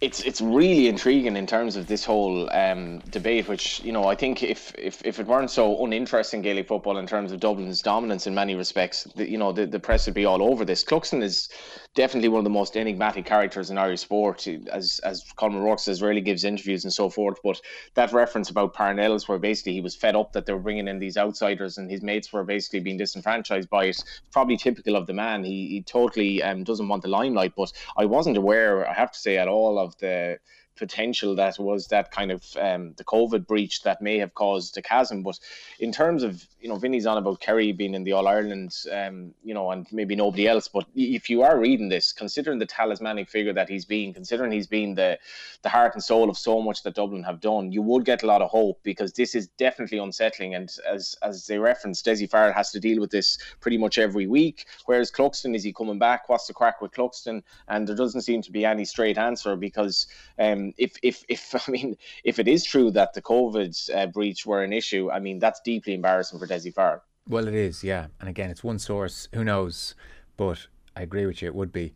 it's it's really intriguing in terms of this whole um, debate, which you know I think if, if if it weren't so uninteresting Gaelic football in terms of Dublin's dominance in many respects, the, you know the, the press would be all over this. Cluxton is definitely one of the most enigmatic characters in Irish sport, as as Colm O'Rourke says, rarely gives interviews and so forth. But that reference about Parnell's, where basically he was fed up that they were bringing in these outsiders and his mates were basically being disenfranchised by it, probably typical of the man. He he totally um, doesn't want the limelight. But I wasn't aware, I have to say, at all of the potential that was that kind of um, the COVID breach that may have caused a chasm. But in terms of you know, Vinny's on about Kerry being in the All Ireland, um, you know, and maybe nobody else. But if you are reading this, considering the talismanic figure that he's been, considering he's been the the heart and soul of so much that Dublin have done, you would get a lot of hope because this is definitely unsettling. And as as they referenced, Dessie Farrell has to deal with this pretty much every week. Whereas Cluxton, is he coming back? What's the crack with Cluxton? And there doesn't seem to be any straight answer because um, if if if I mean if it is true that the COVID uh, breach were an issue, I mean that's deeply embarrassing for Dessie Farrell. Well, it is, yeah. And again, it's one source. Who knows? But I agree with you. It would be.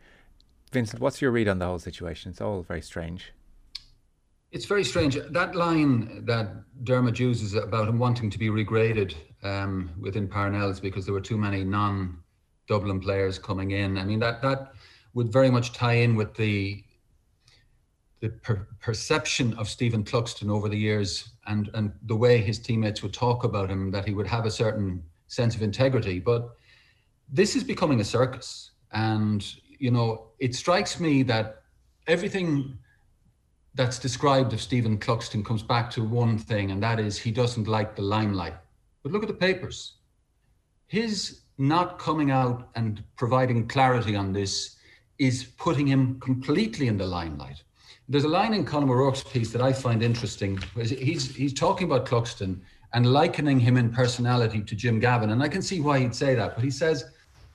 Vincent, what's your read on the whole situation? It's all very strange. It's very strange. That line that Dermot uses about him wanting to be regraded um, within Parnell's because there were too many non-Dublin players coming in. I mean, that that would very much tie in with the the per- perception of Stephen Cluxton over the years and, and the way his teammates would talk about him, that he would have a certain sense of integrity. But this is becoming a circus. And, you know, it strikes me that everything that's described of Stephen Cluxton comes back to one thing, and that is he doesn't like the limelight. But look at the papers. His not coming out and providing clarity on this is putting him completely in the limelight. There's a line in Colm O'Rourke's piece that I find interesting. He's he's talking about Cluxton and likening him in personality to Jim Gavin, and I can see why he'd say that. But he says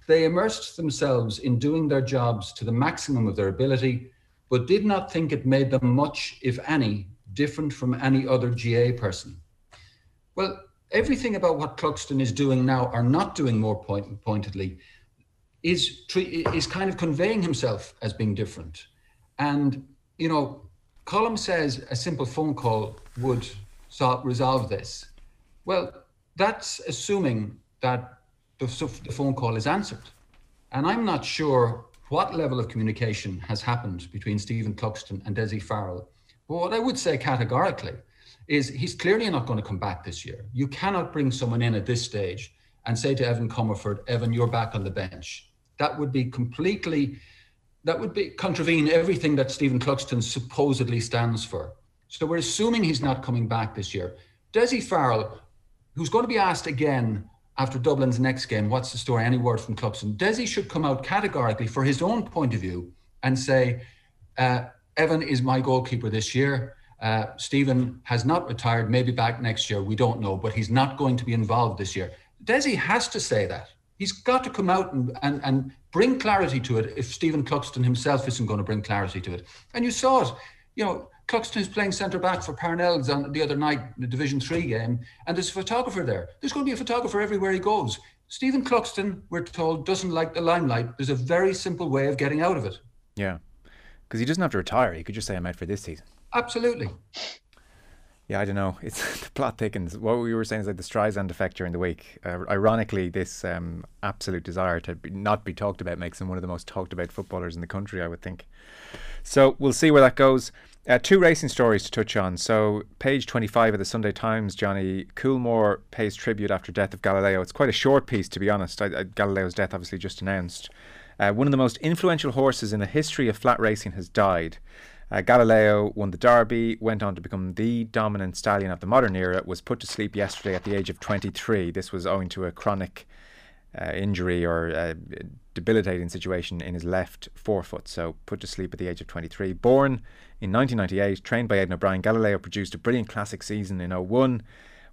they immersed themselves in doing their jobs to the maximum of their ability, but did not think it made them much, if any, different from any other GA person. Well, everything about what Cluxton is doing now, or not doing more point, pointedly, is is kind of conveying himself as being different, and you know, Colm says a simple phone call would solve, resolve this. Well, that's assuming that the, the phone call is answered. And I'm not sure what level of communication has happened between Stephen Cluxton and Dessie Farrell. But what I would say categorically is he's clearly not going to come back this year. You cannot bring someone in at this stage and say to Evan Comerford, Evan, you're back on the bench. That would be completely that would be contravene everything that Stephen Cluxton supposedly stands for. So we're assuming he's not coming back this year. Dessie Farrell, who's going to be asked again after Dublin's next game, what's the story? Any word from Cluxton? Dessie should come out categorically for his own point of view and say, uh, Evan is my goalkeeper this year. Uh, Stephen has not retired, maybe back next year. We don't know, but he's not going to be involved this year. Dessie has to say that. He's got to come out and, and, and bring clarity to it if Stephen Cluxton himself isn't going to bring clarity to it. And you saw it, you know, Cluxton is playing centre back for Parnells on the other night, the Division Three game, and there's a photographer there. There's going to be a photographer everywhere he goes. Stephen Cluxton, we're told, doesn't like the limelight. There's a very simple way of getting out of it. Yeah, because he doesn't have to retire. He could just say, "I'm out for this season." Absolutely. Yeah, I don't know. It's the plot thickens. What we were saying is like the Streisand effect during the week. Uh, ironically, this um, absolute desire to be, not be talked about makes him one of the most talked about footballers in the country. I would think. So we'll see where that goes. Uh, two racing stories to touch on. So, page 25 of the Sunday Times, Johnny Coolmore pays tribute after death of Galileo. It's quite a short piece, to be honest. I, I, Galileo's death obviously just announced. Uh, one of the most influential horses in the history of flat racing has died. Uh, Galileo won the Derby, went on to become the dominant stallion of the modern era, was put to sleep yesterday at the age of 23. This was owing to a chronic uh, injury or uh, debilitating situation in his left forefoot, so put to sleep at the age of 23. Born in 1998, trained by Aidan O'Brien, Galileo produced a brilliant classic season in 01,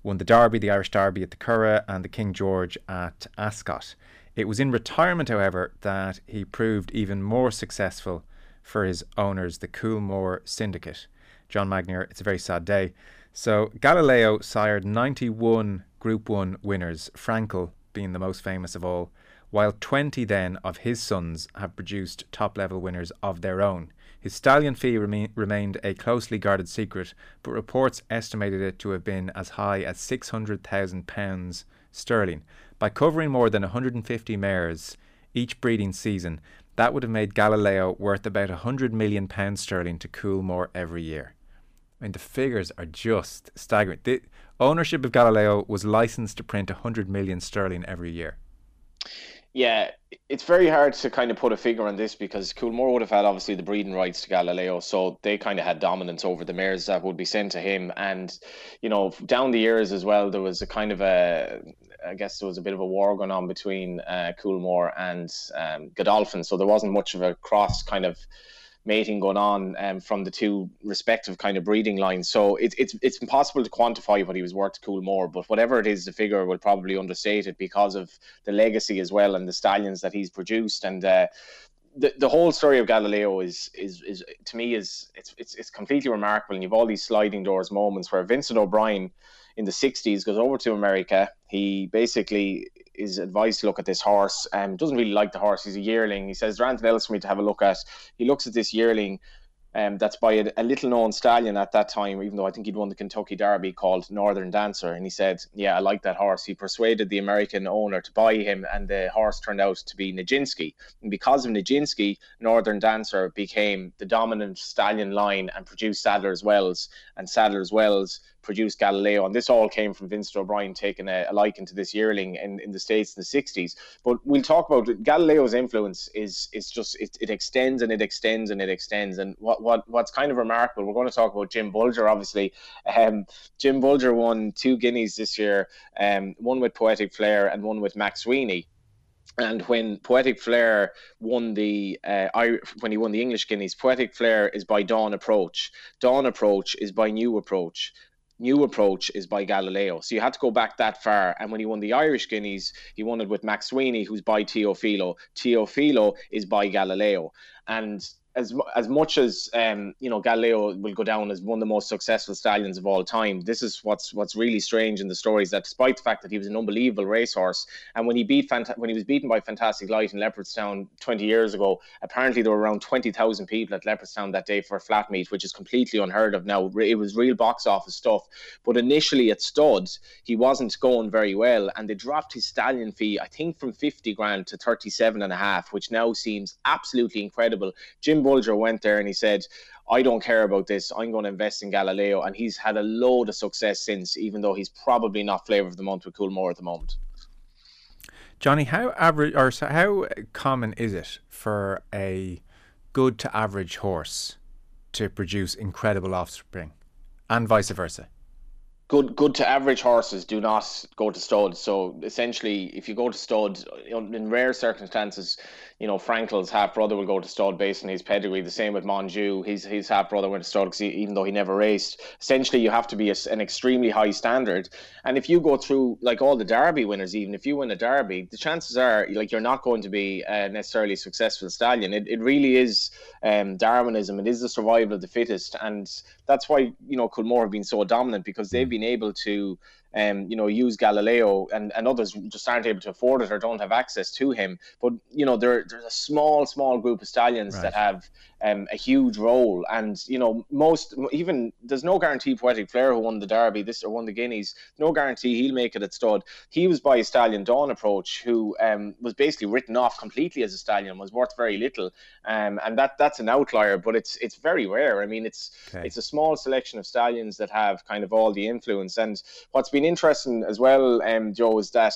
won the Derby, the Irish Derby at the Curragh, and the King George at Ascot. It was in retirement, however, that he proved even more successful for his owners, the Coolmore Syndicate. John Magnier, it's a very sad day. So Galileo sired 91 Group 1 winners, Frankel being the most famous of all, while 20 then of his sons have produced top level winners of their own. His stallion fee remain, remained a closely guarded secret, but reports estimated it to have been as high as £600,000 sterling. By covering more than 150 mares each breeding season, that would have made Galileo worth about 100 million pounds sterling to Coolmore every year. I mean, the figures are just staggering. The ownership of Galileo was licensed to print 100 million sterling every year. Yeah, it's very hard to kind of put a figure on this because Coolmore would have had obviously the breeding rights to Galileo, so they kind of had dominance over the mares that would be sent to him. And you know, down the years as well, there was a kind of a, I guess there was a bit of a war going on between uh, Coolmore and um, Godolphin, so there wasn't much of a cross kind of mating going on um, from the two respective kind of breeding lines. So it's it's it's impossible to quantify what he was worth to Coolmore, but whatever it is, the figure will probably understate it because of the legacy as well and the stallions that he's produced and. Uh, the, the whole story of Galileo is is is to me is it's it's it's completely remarkable and you've all these sliding doors moments where Vincent O'Brien in the 60s goes over to America he basically is advised to look at this horse. and Um, doesn't really like the horse. He's a yearling. He says, "There's anything else for me to have a look at." He looks at this yearling. Um, that's by a, a, little known stallion at that time, even though I think he'd won the Kentucky Derby called Northern Dancer. And he said, Yeah, I like that horse. He persuaded the American owner to buy him, and the horse turned out to be Nijinsky. And because of Nijinsky, Northern Dancer became the dominant stallion line and produced Sadler's Wells. And Sadler's Wells produced Galileo. And this all came from Vincent O'Brien taking a, a liking to this yearling in, in the States in the 60s. But we'll talk about it. Galileo's influence is is just, it, it extends and it extends and it extends. And what, what what's kind of remarkable, we're going to talk about Jim Bolger, obviously. Um, Jim Bolger won two guineas this year, um, one with Poetic Flare and one with Mac Swiney. And when Poetic Flare won the uh, when he won the English Guineas, Poetic Flare is by Dawn Approach. Dawn Approach is by New Approach new approach is by Galileo. So you had to go back that far. And when he won the Irish Guineas, he won it with Mac Swiney, who's by Teofilo. Teofilo is by Galileo. And as as much as um, you know Galileo will go down as one of the most successful stallions of all time. This is what's what's really strange in the story is that despite the fact that he was an unbelievable racehorse, and when he beat Fant- when he was beaten by Fantastic Light in Leopardstown 20 years ago, apparently there were around 20,000 people at Leopardstown that day for a flat meet, which is completely unheard of now. It was real box office stuff. But initially at studs, he wasn't going very well, and they dropped his stallion fee, I think, from 50 grand to 37 and a half, which now seems absolutely incredible. Jim Bolger went there and he said, I don't care about this. I'm going to invest in Galileo. And he's had a load of success since, even though he's probably not flavour of the month with Coolmore at the moment. Johnny, how average or how common is it for a good to average horse to produce incredible offspring, and vice versa? good good to average horses do not go to stud. So essentially, if you go to stud in rare circumstances, you know, Frankel's half brother will go to stud based on his pedigree. The same with Monju, His his half brother went to stud because even though he never raced, essentially you have to be a, an extremely high standard. And if you go through like all the Derby winners, even if you win a Derby, the chances are like you're not going to be uh, necessarily a successful stallion. It, it really is um, Darwinism. It is the survival of the fittest, and that's why you know Coolmore have been so dominant because they've been able to um, you know, use Galileo and, and others just aren't able to afford it or don't have access to him. But, you know, there, there's a small, small group of stallions right. that have um, a huge role. And, you know, most, even, there's no guarantee Poetic Flare, who won the Derby this or won the Guineas, no guarantee he'll make it at stud. He was by a Stallion Dawn approach, who um, was basically written off completely as a stallion, was worth very little. Um, and that that's an outlier, but it's it's very rare. I mean, it's okay. it's a small selection of stallions that have kind of all the influence. And what's been interesting as well, um, Joe, is that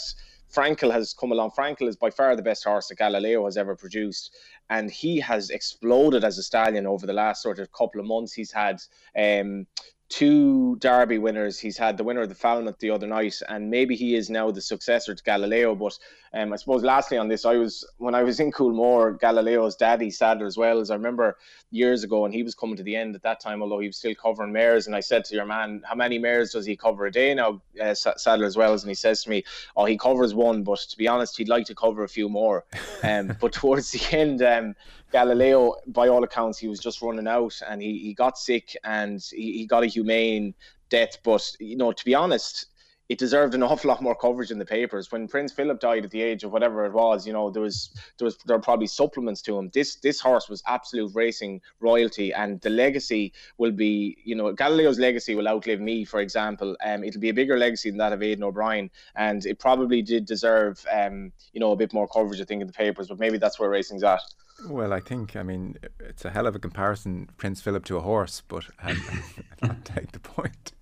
Frankel has come along. Frankel is by far the best horse that Galileo has ever produced, and he has exploded as a stallion over the last sort of couple of months. He's had um, two Derby winners. He's had the winner of the Falmouth the other night, and maybe he is now the successor to Galileo. But um, I suppose lastly on this, I was when I was in Coolmore, Galileo's daddy Sadler's Wells as I remember years ago, and he was coming to the end at that time, although he was still covering mares. And I said to your man, "How many mares does he cover a day now?" Uh, Sadler's Wells, and he says to me, "Oh, he covers one, but to be honest, he'd like to cover a few more." Um, but towards the end, um, Galileo, by all accounts, he was just running out and he, he got sick and he, he got a humane death. But, you know, to be honest, it deserved an awful lot more coverage in the papers. When Prince Philip died at the age of whatever it was, you know, there was there was there were probably supplements to him. This this horse was absolute racing royalty, and the legacy will be, you know, Galileo's legacy will outlive me, for example. Um, it'll be a bigger legacy than that of Aidan O'Brien, and it probably did deserve, um, you know, a bit more coverage, I think, in the papers. But maybe that's where racing's at. Well, I think I mean it's a hell of a comparison, Prince Philip to a horse, but um, I'll take the point.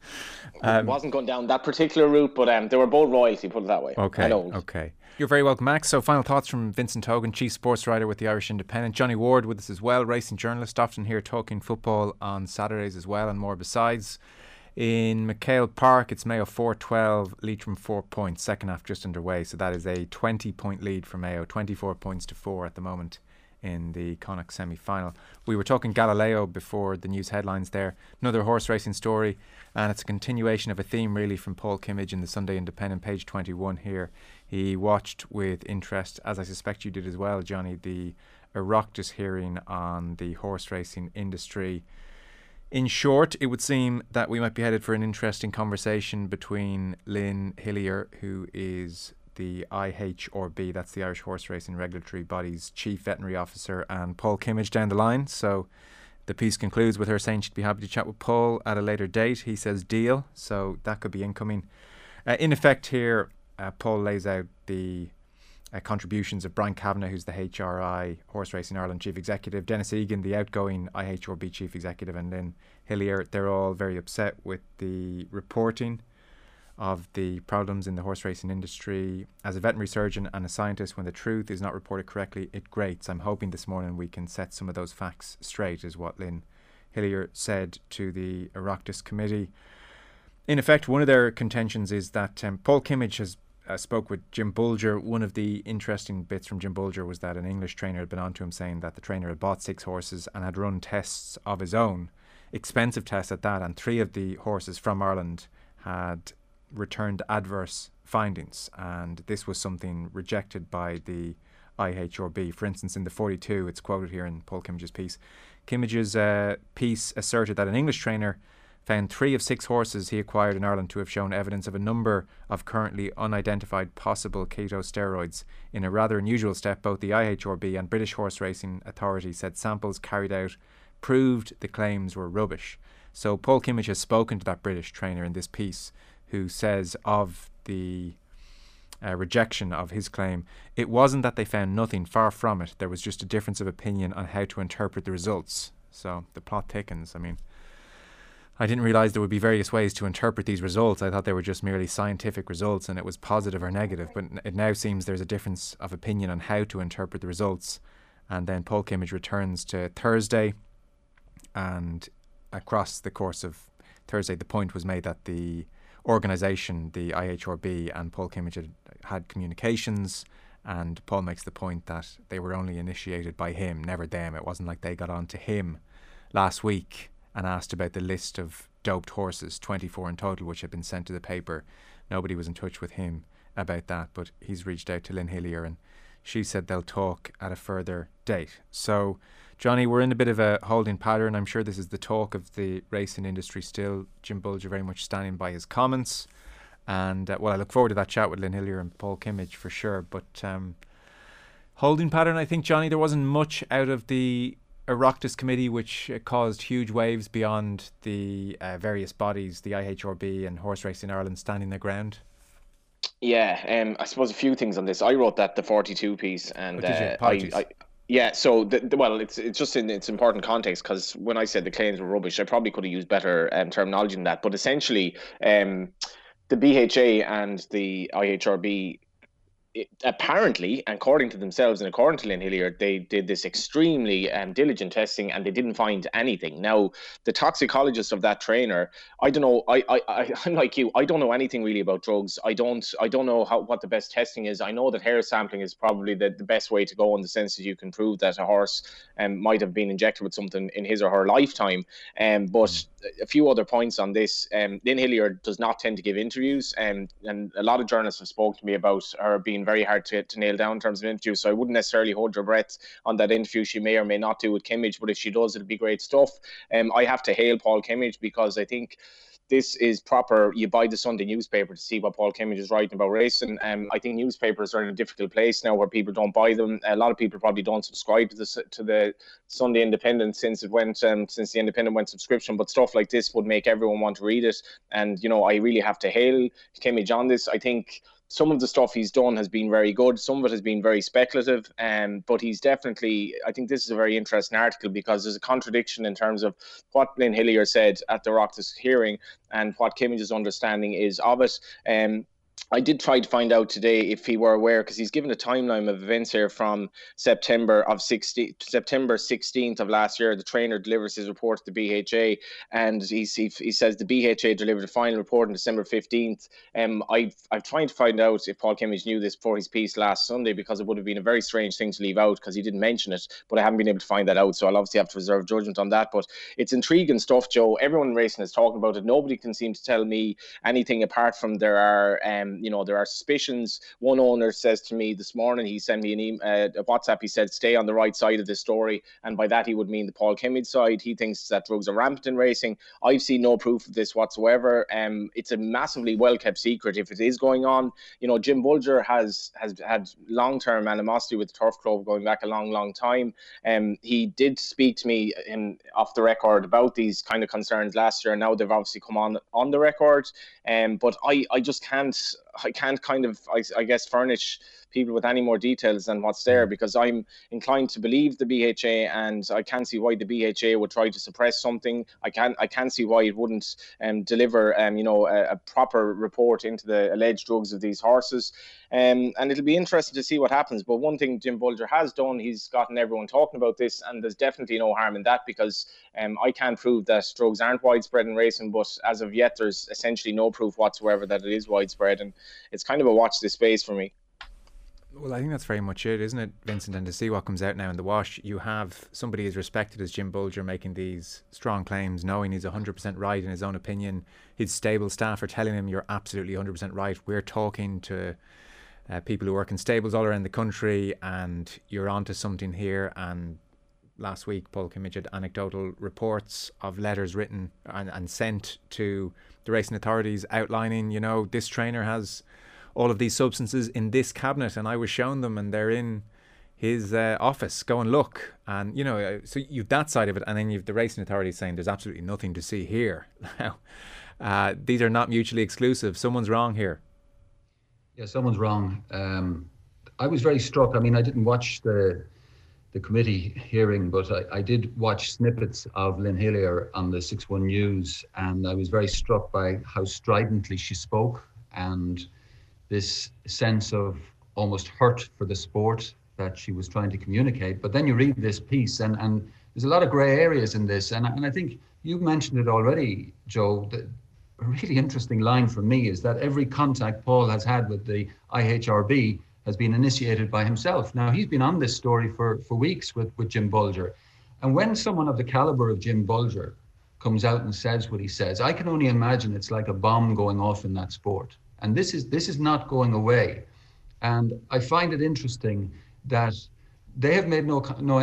Um, wasn't going down that particular route, but um, they were both royalty, put it that way. Okay, okay. You're very welcome, Max. So, final thoughts from Vincent Hogan, chief sports writer with the Irish Independent. Johnny Ward with us as well, racing journalist, often here talking football on Saturdays as well, and more besides. In MacHale Park, it's Mayo 412, Leitrim 4 points, second half just underway. So that is a 20 point lead for Mayo, 24 points to 4 at the moment in the Connacht semi final. We were talking Galileo before the news headlines there. Another horse racing story, and it's a continuation of a theme really from Paul Kimmage in the Sunday Independent, page 21 here. He watched with interest, as I suspect you did as well, Johnny, the Oireachtas hearing on the horse racing industry. In short, it would seem that we might be headed for an interesting conversation between Lynn Hillier, who is the IHRB, that's the Irish Horse Racing Regulatory Body's Chief Veterinary Officer, and Paul Kimmage down the line. So the piece concludes with her saying she'd be happy to chat with Paul at a later date. He says deal, so that could be incoming. Uh, in effect, here, uh, Paul lays out the uh, contributions of Brian Kavanagh, who's the HRI Horse Racing Ireland Chief Executive, Denis Egan, the outgoing IHRB Chief Executive, and then Hillier. They're all very upset with the reporting of the problems in the horse racing industry. As a veterinary surgeon and a scientist, when the truth is not reported correctly, it grates. I'm hoping this morning we can set some of those facts straight, is what Lynn Hillier said to the Oireachtas committee. In effect, one of their contentions is that um, Paul Kimmage has uh, spoke with Jim Bolger. One of the interesting bits from Jim Bolger was that an English trainer had been on to him saying that the trainer had bought six horses and had run tests of his own, expensive tests at that, and three of the horses from Ireland had returned adverse findings, and this was something rejected by the IHRB. For instance, in the 42, it's quoted here in Paul Kimmage's piece. Kimmage's uh, piece asserted that an English trainer found three of six horses he acquired in Ireland to have shown evidence of a number of currently unidentified possible keto steroids. In a rather unusual step, both the IHRB and British Horse Racing Authority said samples carried out proved the claims were rubbish. So Paul Kimmage has spoken to that British trainer in this piece who says of the uh, rejection of his claim, it wasn't that they found nothing, far from it. There was just a difference of opinion on how to interpret the results. So the plot thickens. I mean, I didn't realize there would be various ways to interpret these results. I thought they were just merely scientific results and it was positive or negative. But it now seems there's a difference of opinion on how to interpret the results. And then Paul Kimmage returns to Thursday. And across the course of Thursday, the point was made that the organisation, the IHRB and Paul Kimmage had, had communications And Paul makes the point that they were only initiated by him, never them. It wasn't like they got on to him last week and asked about the list of doped horses, 24 in total, which had been sent to the paper. Nobody was in touch with him about that, but he's reached out to Lynn Hillier and she said they'll talk at a further date. So, Johnny, we're in a bit of a holding pattern. I'm sure this is the talk of the racing industry still. Jim Bolger very much standing by his comments. And, uh, well, I look forward to that chat with Lynn Hillier and Paul Kimmage for sure. But um, holding pattern, I think, Johnny, there wasn't much out of the Oireachtas committee, which uh, caused huge waves beyond the uh, various bodies, the IHRB and Horse Racing Ireland, standing their ground. Yeah, um, I suppose a few things on this. I wrote that the forty-two piece, and Oh, did you? uh, I, I, yeah. So, the, the- well, it's it's just in its important context because when I said the claims were rubbish, I probably could have used better um, terminology than that. But essentially, um, the BHA and the IHRB. It, apparently, according to themselves and according to Lynn Hillier, they did this extremely um, diligent testing and they didn't find anything. Now, the toxicologist of that trainer, I don't know. I, I, I I'm like you. I don't know anything really about drugs. I don't. I don't know how what the best testing is. I know that hair sampling is probably the, the best way to go in the sense that you can prove that a horse um, might have been injected with something in his or her lifetime. Um, but a few other points on this. Um, Lynn Hillier does not tend to give interviews, um, and a lot of journalists have spoken to me about her being very hard to, to nail down in terms of interviews. So I wouldn't necessarily hold your breath on that interview she may or may not do with Kimmage, but if she does, it'll be great stuff. Um, I have to hail Paul Kimmage because I think this is proper. You buy the Sunday newspaper to see what Paul Kimmage is writing about racing. Um, I think newspapers are in a difficult place now where people don't buy them. A lot of people probably don't subscribe to the to the Sunday Independent since it went um, since the Independent went subscription. But stuff like this would make everyone want to read it. And you know, I really have to hail Kimmage on this. I think some of the stuff he's done has been very good. Some of it has been very speculative, um, but he's definitely. I think this is a very interesting article because there's a contradiction in terms of what Lynn Hillier said at the Oireachtas hearing and what Kimmage's understanding is of it. Um, I did try to find out today if he were aware because he's given a timeline of events here from September of 60, September 16th of last year. The trainer delivers his report to the BHA, and he, he, he says the BHA delivered a final report on December 15th. Um, I've I've tried to find out if Paul Kimmage knew this before his piece last Sunday because it would have been a very strange thing to leave out because he didn't mention it, but I haven't been able to find that out. So I'll obviously have to reserve judgment on that. But it's intriguing stuff, Joe. Everyone in racing is talking about it. Nobody can seem to tell me anything apart from there are um, you know, there are suspicions. One owner says to me this morning, he sent me an email, uh, a WhatsApp. He said, "Stay on the right side of this story," and by that he would mean the Paul Kimmage side. He thinks that drugs are rampant in racing. I've seen no proof of this whatsoever. Um, it's a massively well kept secret if it is going on. You know, Jim Bolger has has had long term animosity with the Turf Club going back a long, long time. Um, he did speak to me in off the record about these kind of concerns last year. and Now they've obviously come on on the record. Um, but I, I just can't I can't kind of I, I guess furnish people with any more details than what's there because I'm inclined to believe the BHA and I can't see why the BHA would try to suppress something. I can't I can't see why it wouldn't um, deliver um, you know a, a proper report into the alleged drugs of these horses. Um, and it'll be interesting to see what happens. But one thing Jim Bolger has done, he's gotten everyone talking about this, and there's definitely no harm in that because um, I can't prove that drugs aren't widespread in racing, but as of yet, there's essentially no proof whatsoever that it is widespread, and it's kind of a watch this space for me. Well, I think that's very much it, isn't it, Vincent? And to see what comes out now in the wash, you have somebody as respected as Jim Bolger making these strong claims, knowing he's 100% right in his own opinion. His stable staff are telling him, You're absolutely 100% right. We're talking to uh, people who work in stables all around the country, and you're onto something here. And last week, Paul Kimmage had anecdotal reports of letters written and, and sent to the racing authorities outlining, you know, this trainer has all of these substances in this cabinet, and I was shown them, and they're in his uh, office. Go and look, and you know, uh, so you've that side of it, and then you've the racing authorities saying there's absolutely nothing to see here. Now, uh, these are not mutually exclusive. Someone's wrong here. Yeah, someone's wrong. Um, I was very struck. I mean, I didn't watch the the committee hearing, but I, I did watch snippets of Lynn Hillier on the Six One News, and I was very struck by how stridently she spoke and this sense of almost hurt for the sport that she was trying to communicate. But then you read this piece, and, and there's a lot of grey areas in this. And, and I think you mentioned it already, Joe. The, a really interesting line for me is that every contact Paul has had with the IHRB has been initiated by himself. Now he's been on this story for for weeks with with Jim Bolger. and when someone of the caliber of Jim Bolger comes out and says what he says, I can only imagine it's like a bomb going off in that sport. And this is this is not going away. And I find it interesting that they have made no no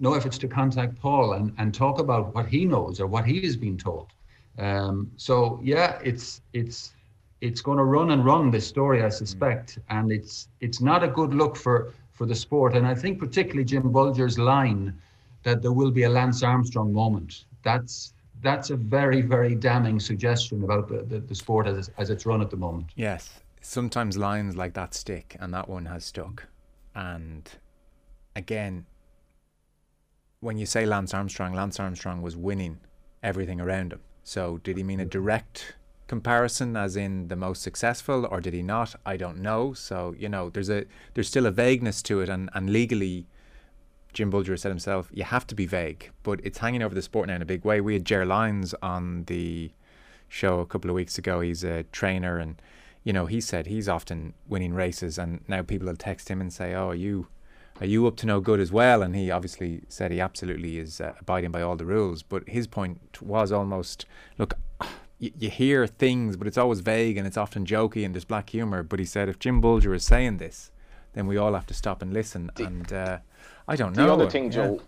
no efforts to contact Paul and, and talk about what he knows or what he has been told. Um, so yeah, it's it's it's going to run and run this story, I suspect, and it's it's not a good look for for the sport. And I think particularly Jim Bolger's line that there will be a Lance Armstrong moment. That's that's a very very damning suggestion about the, the, the sport as as it's run at the moment. Yes, sometimes lines like that stick, and that one has stuck. And again, when you say Lance Armstrong, Lance Armstrong was winning everything around him. So did he mean a direct comparison as in the most successful or did he not? I don't know. So, you know, there's a there's still a vagueness to it and, and legally Jim Bolger said himself, you have to be vague, but it's hanging over the sport now in a big way. We had Ger Lyons on the show a couple of weeks ago. He's a trainer and you know, he said he's often winning races and now people will text him and say, "Oh, are you are you up to no good as well?" And he obviously said he absolutely is uh, abiding by all the rules, but his point was almost, look, you, you hear things, but it's always vague and it's often jokey and there's black humor. But he said if Jim Bolger is saying this, then we all have to stop and listen. And uh, I don't know. The other thing, Joe.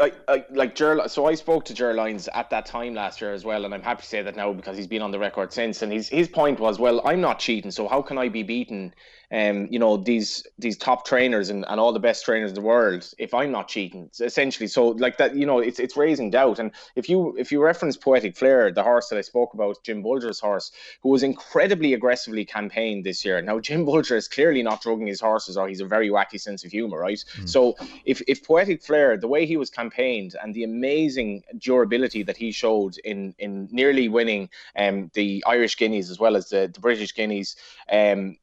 I, I, like Ger, so I spoke to Ger Lyons at that time last year as well, and I'm happy to say that now because he's been on the record since. And his his point was, well, I'm not cheating, so how can I be beaten um, you know, these these top trainers and, and all the best trainers in the world if I'm not cheating, essentially. So like that, you know, it's it's raising doubt. And if you if you reference Poetic Flare, the horse that I spoke about, Jim Bolger's horse, who was incredibly aggressively campaigned this year. Now Jim Bolger is clearly not drugging his horses, or he's a very wacky sense of humor, right? Mm. So if if Poetic Flare, the way he was campaigned and the amazing durability that he showed in in nearly winning um the Irish Guineas as well as the, the British Guineas, um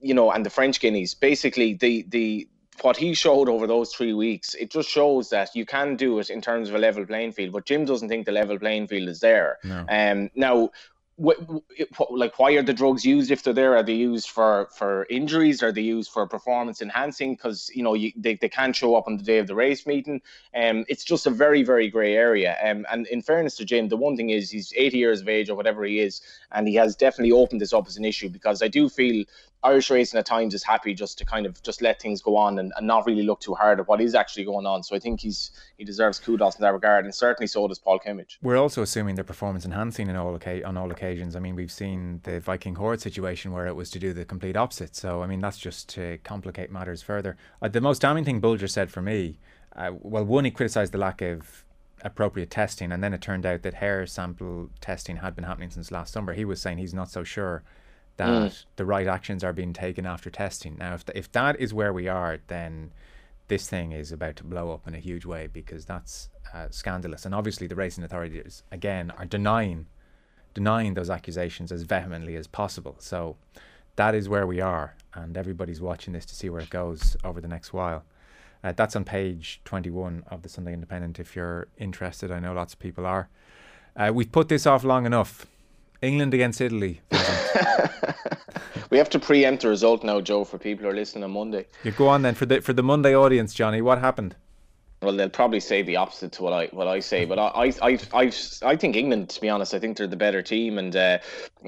you know, and the French Guineas. Basically, the the what he showed over those three weeks, it just shows that you can do it in terms of a level playing field. But Jim doesn't think the level playing field is there. No. Um, now, like why are the drugs used if they're there? Are they used for for injuries? Are they used for performance enhancing? Because you know you, they, they can't show up on the day of the race meeting. Um it's just a very very gray area. Um and in fairness to jim the one thing is he's 80 years of age or whatever he is and he has definitely opened this up as an issue because i do feel Irish racing at times is happy just to kind of just let things go on and, and not really look too hard at what is actually going on. So I think he's he deserves kudos in that regard, and certainly so does Paul Kimmage. We're also assuming they're performance enhancing in all on all occasions. I mean, we've seen the Viking Hoard situation where it was to do the complete opposite. So I mean, that's just to complicate matters further. Uh, the most damning thing Bolger said for me, uh, well, one he criticised the lack of appropriate testing, and then it turned out that hair sample testing had been happening since last summer. He was saying he's not so sure that mm. the right actions are being taken after testing. Now, if, if that is where we are, then this thing is about to blow up in a huge way because that's uh, scandalous. And obviously, the racing authorities, again, are denying denying those accusations as vehemently as possible. So that is where we are, and everybody's watching this to see where it goes over the next while. Uh, that's on page 21 of the Sunday Independent if you're interested. I know lots of people are. Uh, we've put this off long enough. England against Italy. we have to preempt the result now, Joe, for people who are listening on Monday. You go on then for the for the Monday audience, Johnny. What happened? Well, they'll probably say the opposite to what I what I say, but I I I I think England, to be honest, I think they're the better team. And uh,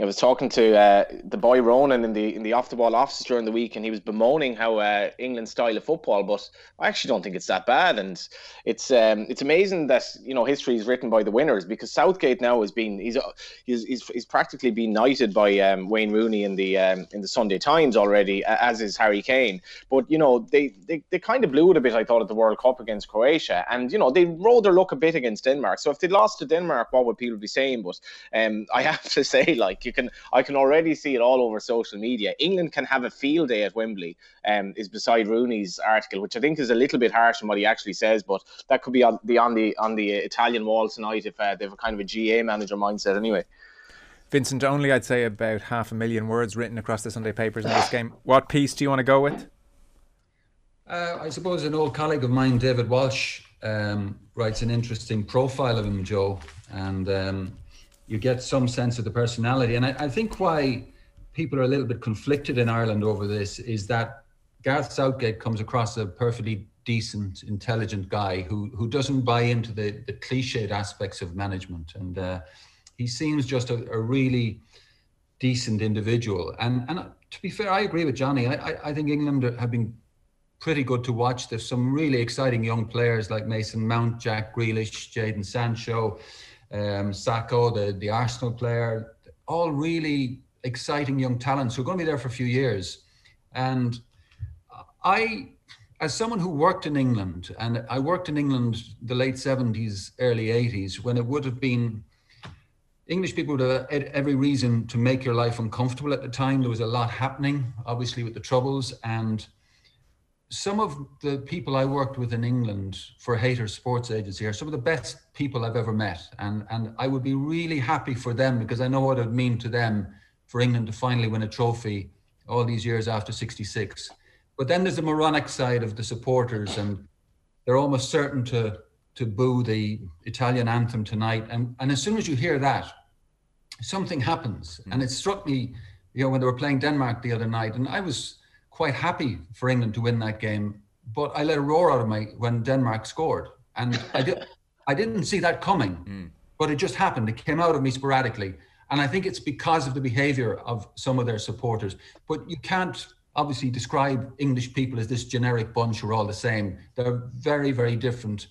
I was talking to uh, the boy Ronan in the in the off the ball office during the week, and he was bemoaning how uh, England's style of football. But I actually don't think it's that bad, and it's um, it's amazing that you know history is written by the winners because Southgate now has been he's he's he's, he's practically been knighted by um, Wayne Rooney in the um, in the Sunday Times already, as is Harry Kane. But you know they they, they kind of blew it a bit, I thought, at the World Cup against Croatia. Croatia, and you know they rode their luck a bit against Denmark. So if they lost to Denmark, what would people be saying? But um, I have to say, like you can, I can already see it all over social media. England can have a field day at Wembley. Um, is beside Rooney's article, which I think is a little bit harsh in what he actually says, but that could be on the on the on the Italian wall tonight if uh, they have a kind of a GA manager mindset anyway. Vincent, only I'd say about half a million words written across the Sunday papers in this game. What piece do you want to go with? Uh, I suppose an old colleague of mine, David Walsh, um, writes an interesting profile of him, Joe, and um, you get some sense of the personality. And I, I, think why people are a little bit conflicted in Ireland over this is that Gareth Southgate comes across a perfectly decent, intelligent guy who who doesn't buy into the the cliched aspects of management, and uh, he seems just a, a, really decent individual. And and to be fair, I agree with Johnny. I I, I think England have been pretty good to watch. There's some really exciting young players like Mason Mount, Jack Grealish, Jadon Sancho, um, Saka, the, the Arsenal player, all really exciting young talents who are going to be there for a few years. And I, as someone who worked in England, and I worked in England the late 70s, early 80s, when it would have been English people would have every reason to make your life uncomfortable at the time. There was a lot happening, obviously, with the Troubles. And some of the people I worked with in England for Hayter Sports Agency are some of the best people I've ever met. And, and I would be really happy for them because I know what it would mean to them for England to finally win a trophy all these years after 66. But then there's the moronic side of the supporters, and they're almost certain to, to boo the Italian anthem tonight. And, and as soon as you hear that, something happens. Mm. And it struck me, you know, when they were playing Denmark the other night, and I was quite happy for England to win that game, but I let a roar out of me when Denmark scored, and I did. I didn't see that coming, mm. but it just happened. It came out of me sporadically, and I think it's because of the behaviour of some of their supporters. But you can't obviously describe English people as this generic bunch who are all the same. They're very, very different.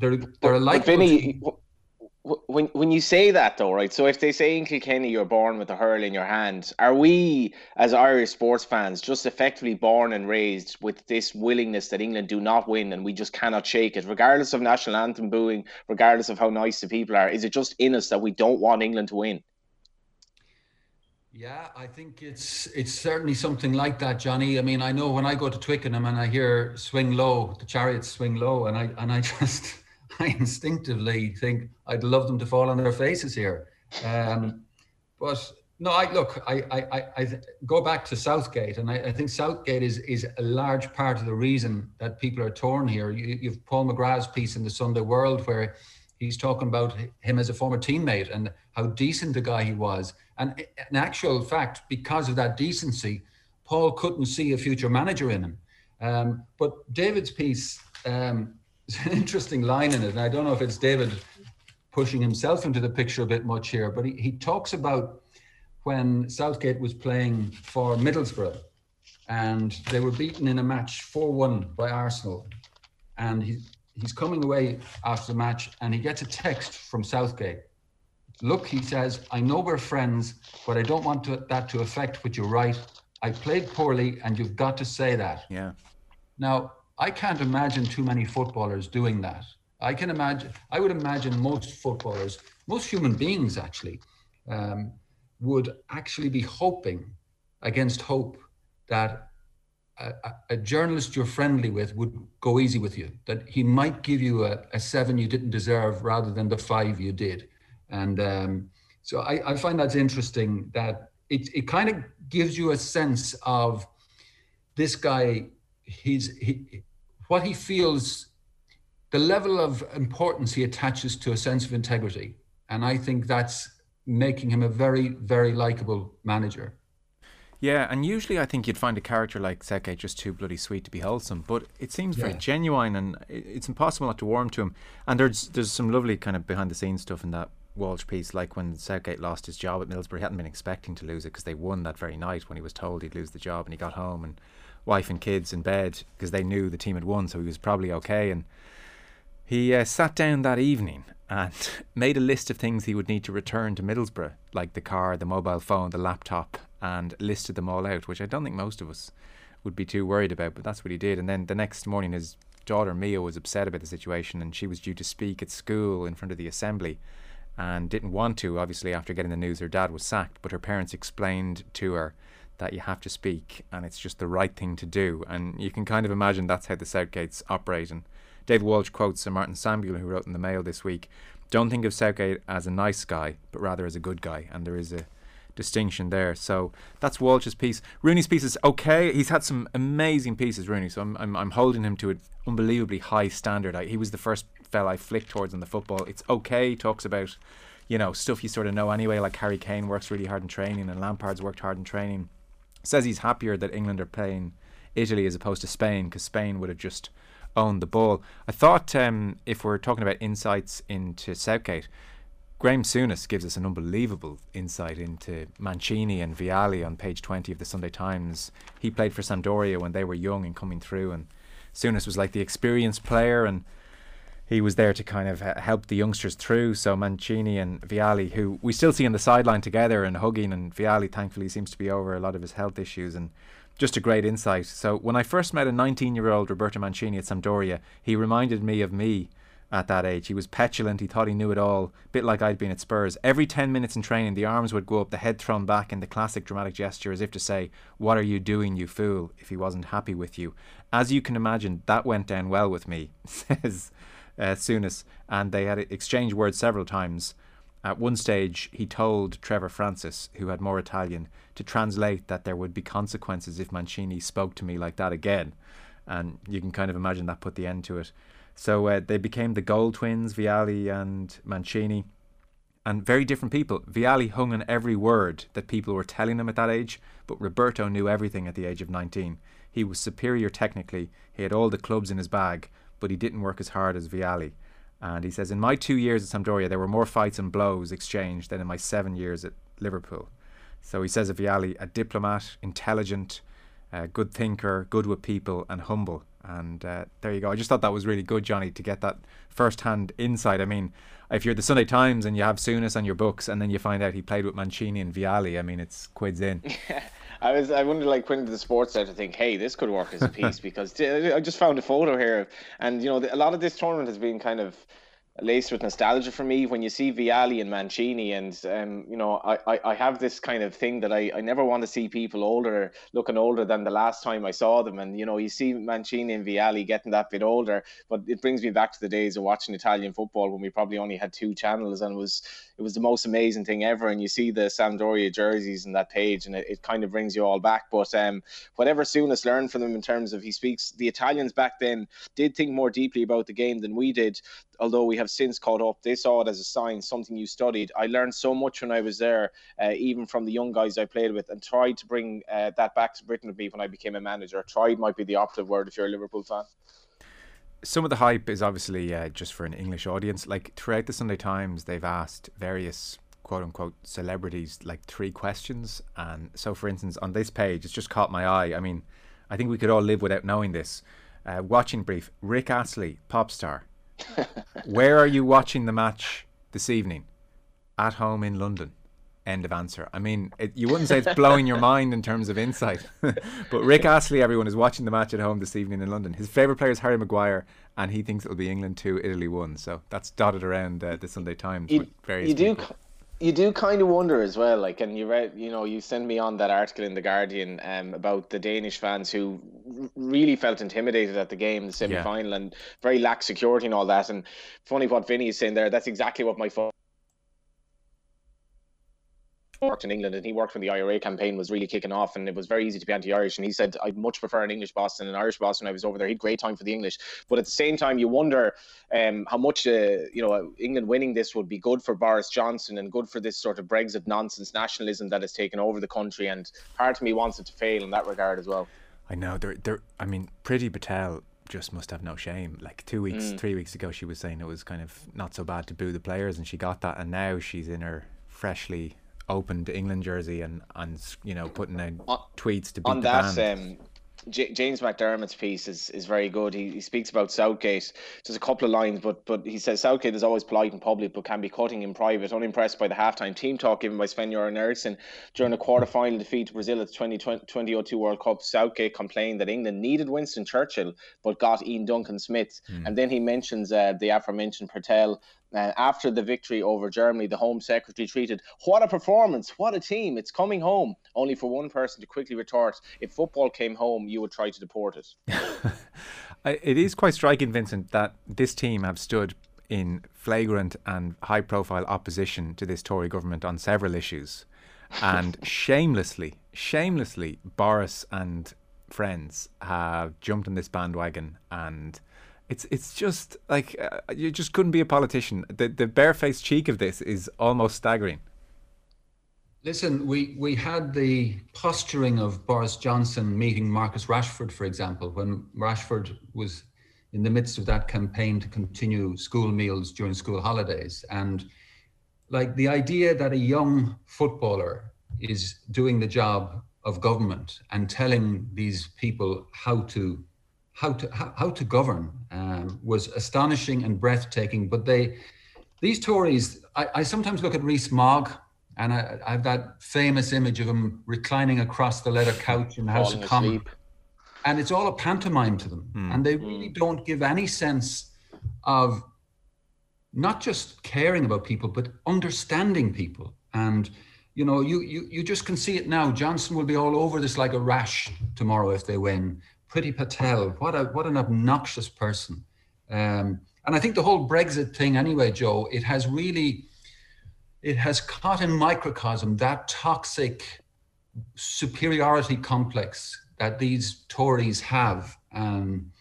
They're they're alike. Vinny, when when you say that though, right? So if they say in Kilkenny you're born with a hurl in your hand, are we as Irish sports fans just effectively born and raised with this willingness that England do not win and we just cannot shake it, regardless of national anthem booing, regardless of how nice the people are? Is it just in us that we don't want England to win? Yeah, I think it's it's certainly something like that, Johnny. I mean, I know when I go to Twickenham and I hear swing low, the chariots swing low, and I and I just I instinctively think I'd love them to fall on their faces here. Um, but no, I look, I, I, I, go back to Southgate, and I, I, think Southgate is is a large part of the reason that people are torn here. You, you've Paul McGrath's piece in the Sunday World where he's talking about him as a former teammate and how decent a guy he was. And in actual fact, because of that decency, Paul couldn't see a future manager in him. Um, but David's piece um, there's an interesting line in it, and I don't know if it's David pushing himself into the picture a bit much here, but he, he talks about when Southgate was playing for Middlesbrough and they were beaten in a match 4 1 by Arsenal. And he, he's coming away after the match and he gets a text from Southgate. Look, he says, I know we're friends, but I don't want to, that to affect what you write. I played poorly and you've got to say that. Yeah. Now, I can't imagine too many footballers doing that. I can imagine, I would imagine most footballers, most human beings actually, um, would actually be hoping against hope that a, a, journalist you're friendly with would go easy with you, that he might give you a, a seven you didn't deserve rather than the five you did. And um, so I, I, find that's interesting that it, it kind of gives you a sense of this guy, he's, he, what he feels, the level of importance he attaches to a sense of integrity. And I think that's making him a very, very likable manager. Yeah, and usually I think you'd find a character like Seke just too bloody sweet to be wholesome, but it seems yeah. very genuine, and it's impossible not to warm to him. And there's there's some lovely kind of behind the scenes stuff in that Walsh piece, like when Southgate lost his job at Middlesbrough, he hadn't been expecting to lose it because they won that very night when he was told he'd lose the job, and he got home and wife and kids in bed because they knew the team had won, so he was probably okay. And he uh, sat down that evening and made a list of things he would need to return to Middlesbrough, like the car, the mobile phone, the laptop, and listed them all out, which I don't think most of us would be too worried about, but that's what he did. And then the next morning, his daughter Mia was upset about the situation, and she was due to speak at school in front of the assembly and didn't want to, obviously, after getting the news her dad was sacked. But her parents explained to her that you have to speak and it's just the right thing to do. And you can kind of imagine that's how the Southgates operate. And David Walsh quotes Sir Martin Samuel, who wrote in the Mail this week Don't think of Southgate as a nice guy, but rather as a good guy. And there is a distinction there. So that's Walsh's piece. Rooney's piece is okay. He's had some amazing pieces, Rooney. So I'm, I'm, I'm holding him to an unbelievably high standard. I, he was the first fella I flicked towards in the football. It's okay. He talks about, you know, stuff you sort of know anyway, like Harry Kane works really hard in training and Lampard's worked hard in training says he's happier that England are playing Italy as opposed to Spain because Spain would have just owned the ball. I thought um, if we're talking about insights into Southgate, Graham Souness gives us an unbelievable insight into Mancini and Vialli on page 20 of the Sunday Times. He played for Sampdoria when they were young and coming through, and Souness was like the experienced player, and he was there to kind of help the youngsters through. So Mancini and Vialli, who we still see on the sideline together and hugging, and Vialli thankfully seems to be over a lot of his health issues, and just a great insight. So when I first met a 19-year-old Roberto Mancini at Sampdoria, he reminded me of me at that age. He was petulant. He thought he knew it all, a bit like I'd been at Spurs. Every 10 minutes in training, the arms would go up, the head thrown back in the classic dramatic gesture as if to say, What are you doing, you fool, if he wasn't happy with you. As you can imagine, that went down well with me, says uh, Souness. And they had exchanged words several times. At one stage, he told Trevor Francis, who had more Italian, to translate that there would be consequences if Mancini spoke to me like that again. And you can kind of imagine that put the end to it. So uh, they became the goal twins, Vialli and Mancini, and very different people. Vialli hung on every word that people were telling him at that age, but Roberto knew everything at the age of 19. He was superior technically, he had all the clubs in his bag, but he didn't work as hard as Vialli. And he says, In my two years at Sampdoria, there were more fights and blows exchanged than in my seven years at Liverpool. So he says of Vialli, a diplomat, intelligent, uh, good thinker, good with people, and humble. And uh, there you go. I just thought that was really good, Johnny, to get that first-hand insight. I mean, if you're the Sunday Times and you have Souness on your books, and then you find out he played with Mancini and Vialli, I mean, it's quids in. I was I wondered like when the sports to think, hey, this could work as a piece because I just found a photo here, and you know a lot of this tournament has been kind of laced with nostalgia for me. When you see Vialli and Mancini and um, you know I, I, I have this kind of thing that I, I never want to see people older looking older than the last time I saw them. And you know you see Mancini and Vialli getting that bit older but it brings me back to the days of watching Italian football when we probably only had two channels and was it was the most amazing thing ever and you see the Sampdoria jerseys and that page and it, it kind of brings you all back but um, whatever Souness learned from them in terms of he speaks the Italians back then did think more deeply about the game than we did although we have since caught up, they saw it as a sign, something you studied. I learned so much when I was there, uh, even from the young guys I played with, and tried to bring uh, that back to Britain with me when I became a manager. Tried might be the operative word if you're a Liverpool fan. Some of the hype is obviously uh, just for an English audience. Like throughout the Sunday Times, they've asked various quote unquote celebrities like three questions. And so, for instance, on this page, it's just caught my eye. I mean, I think we could all live without knowing this. Uh, watching brief Rick Astley, pop star, where are you watching the match this evening? At home in London. End of answer. I mean, it, you wouldn't say it's blowing your mind in terms of insight, but Rick Astley, everyone is watching the match at home this evening in London. His favourite player is Harry Maguire, and he thinks it'll be England two, Italy one. So that's dotted around uh, the Sunday Times. You, you do. People you do kind of wonder as well, like, and you read, you know, you sent me on that article in the Guardian um, about the Danish fans who really felt intimidated at the game, the semi final, yeah. and very lack security and all that. And funny what Vinny is saying there, that's exactly what my phone worked in England and he worked when the IRA campaign was really kicking off and it was very easy to be anti-Irish. And he said I'd much prefer an English boss than an Irish boss when I was over there. He had great time for the English. But at the same time you wonder um, how much uh, you know England winning this would be good for Boris Johnson and good for this sort of Brexit nonsense nationalism that has taken over the country. And part of me wants it to fail in that regard as well. I know. They're, they're I mean Priti Patel just must have no shame. Like two weeks, mm. three weeks ago, she was saying it was kind of not so bad to boo the players, and she got that, and now she's in her freshly opened England jersey and and you know putting out on, tweets to beat on the that. Um, J- James McDermott's piece is, is very good. He, he speaks about Southgate. There's a couple of lines, but but he says Southgate is always polite in public, but can be cutting in private. Unimpressed by the halftime team talk given by Sven-Göran Eriksson during a quarter-final defeat to Brazil at the 2020, 2002 World Cup. Southgate complained that England needed Winston Churchill, but got Iain Duncan Smith. Mm. And then he mentions uh, the aforementioned Patel uh, after the victory over Germany, the Home Secretary tweeted, What a performance! What a team! It's coming home. Only for one person to quickly retort, If football came home, you would try to deport it. it is quite striking, Vincent, that this team have stood in flagrant and high profile opposition to this Tory government on several issues. And shamelessly, shamelessly, Boris and friends have jumped on this bandwagon and it's it's just like uh, you just couldn't be a politician. The the barefaced cheek of this is almost staggering. Listen, we, we had the posturing of Boris Johnson meeting Marcus Rashford, for example, when Rashford was in the midst of that campaign to continue school meals during school holidays. And like the idea that a young footballer is doing the job of government and telling these people how to how to how, how to govern um, was astonishing and breathtaking. But they these Tories, I, I sometimes look at Rees-Mogg and I, I, have that famous image of him reclining across the leather couch in the House of Commons. And it's all a pantomime to them. Mm. And they really mm. don't give any sense of not just caring about people, but understanding people. And you know, you you you just can see it now. Johnson will be all over this like a rash tomorrow if they win. Priti Patel, what a what an obnoxious person. Um, and I think the whole Brexit thing, anyway, Joe, it has really it has caught in microcosm that toxic superiority complex that these Tories have. Um,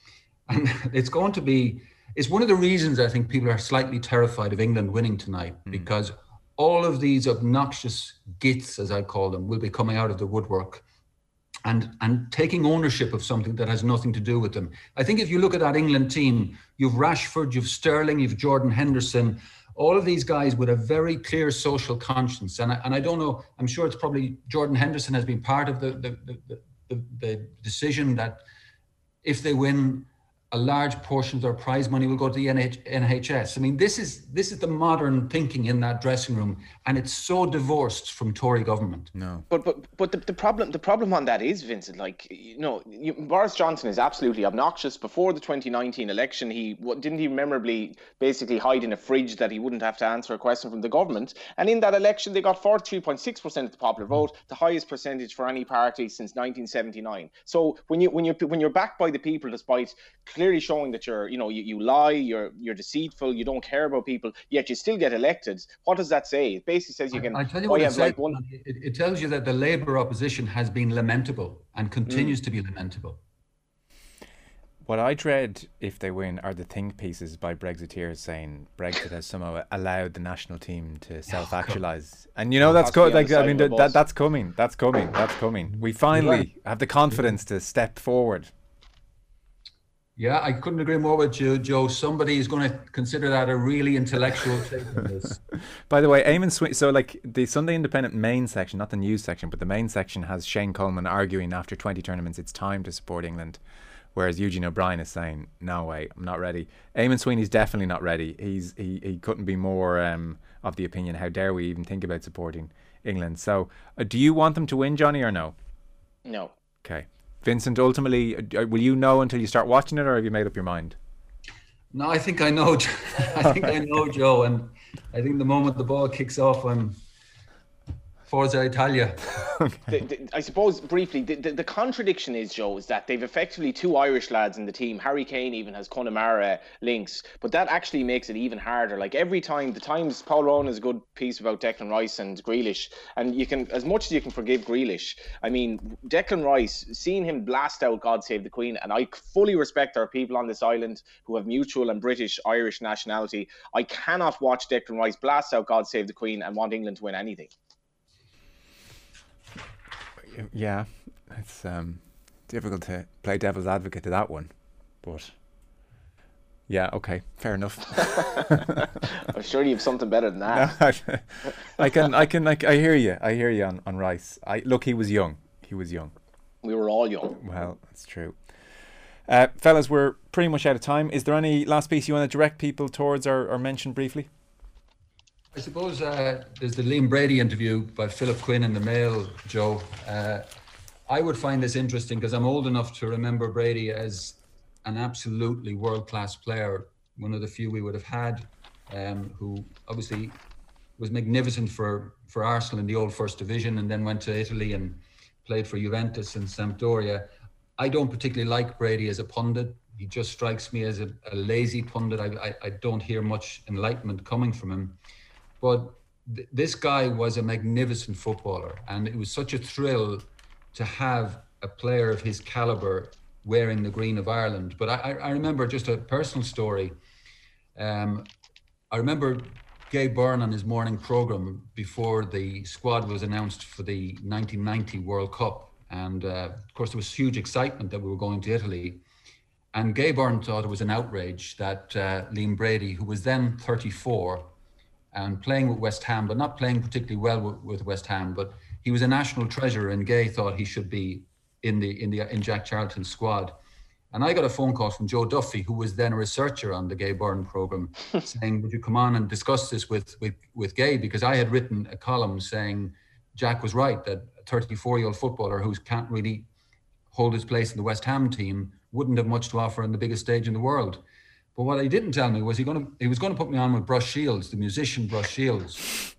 and it's going to be, it's one of the reasons I think people are slightly terrified of England winning tonight mm. because all of these obnoxious gits, as I call them, will be coming out of the woodwork and and taking ownership of something that has nothing to do with them. I think if you look at that England team, you've Rashford, you've Sterling, you've Jordan Henderson, all of these guys with a very clear social conscience. And I, and I don't know, I'm sure it's probably Jordan Henderson has been part of the, the, the, the, the decision that if they win, a large portion of their prize money will go to the NH- NHS. I mean, this is this is the modern thinking in that dressing room, and it's so divorced from Tory government. No, but but but the, the problem the problem on that is Vincent. Like you know, you, Boris Johnson is absolutely obnoxious. Before the 2019 election, he didn't he memorably basically hide in a fridge that he wouldn't have to answer a question from the government. And in that election, they got 43.6 percent of the popular hmm. vote, the highest percentage for any party since 1979. So when you when you when you're backed by the people, despite clearly showing that you're, you know, you, you lie, you're you're deceitful, you don't care about people, yet you still get elected. What does that say? It basically says you can. I, I tell you what, it, like one... it, it, tells you that the Labour opposition has been lamentable and continues mm. to be lamentable. What I dread if they win are the think pieces by Brexiteers saying Brexit has somehow allowed the national team to oh, self-actualize, oh, and you know that's co- like I mean that, that's coming, that's coming, that's coming. We finally have the confidence to step forward yeah, I couldn't agree more with you, Joe. Somebody is going to consider that a really intellectual statement. By the way, Eamonn Sweeney, so like the Sunday Independent main section, not the news section, but the main section has Shane Coleman arguing after 20 tournaments it's time to support England. Whereas Eugene O'Brien is saying, no way, I'm not ready. Eamonn Sweeney's definitely not ready. He's he, he couldn't be more um, of the opinion. How dare we even think about supporting England? So, uh, do you want them to win, Johnny, or no? No. Okay. Vincent, ultimately, uh, will you know until you start watching it, or have you made up your mind? No, I think I know. I think I know, Joe, and I think the moment the ball kicks off, I'm Forza Italia. the, the, I suppose briefly, the, the, contradiction is, Joe, is that they've effectively two Irish lads in the team. Harry Kane even has Connemara links, but that actually makes it even harder. Like every time, the Times, Paul Rowan has a good piece about Declan Rice and Grealish, and you can, as much as you can forgive Grealish, I mean, Declan Rice, seeing him blast out God Save the Queen, and I fully respect our people on this island who have mutual and British Irish nationality. I cannot watch Declan Rice blast out God Save the Queen and want England to win anything yeah, it's um, difficult to play devil's advocate to that one, but yeah, okay, fair enough. I'm sure you have something better than that. I can, I can, like, I hear you. I hear you on, on Rice. I look, he was young. He was young. We were all young. Well, that's true. Uh, fellas, we're pretty much out of time. Is there any last piece you want to direct people towards or, or mention briefly? I suppose uh, there's the Liam Brady interview by Philip Quinn in the Mail, Joe. Uh, I would find this interesting because I'm old enough to remember Brady as an absolutely world class player, one of the few we would have had, um, who obviously was magnificent for, for Arsenal in the old First Division and then went to Italy and played for Juventus and Sampdoria. I don't particularly like Brady as a pundit. He just strikes me as a, a lazy pundit. I, I, I don't hear much enlightenment coming from him. But th- this guy was a magnificent footballer, and it was such a thrill to have a player of his caliber wearing the green of Ireland. But I, I remember just a personal story. Um, I remember Gay Byrne on his morning program before the squad was announced for the 1990 World Cup. And uh, of course, there was huge excitement that we were going to Italy. And Gay Byrne thought it was an outrage that uh, Liam Brady, who was then 34 and playing with West Ham, but not playing particularly well with, with West Ham, but he was a national treasure, and Gay thought he should be in the in the in Jack Charlton's squad. And I got a phone call from Joe Duffy, who was then a researcher on the Gay Byrne program, saying, "Would you come on and discuss this with with with Gay?" Because I had written a column saying Jack was right that a 34 year old footballer who can't really hold his place in the West Ham team wouldn't have much to offer on the biggest stage in the world. But what he didn't tell me was he going to he was going to put me on with Brush Shiels, the musician Brush Shiels,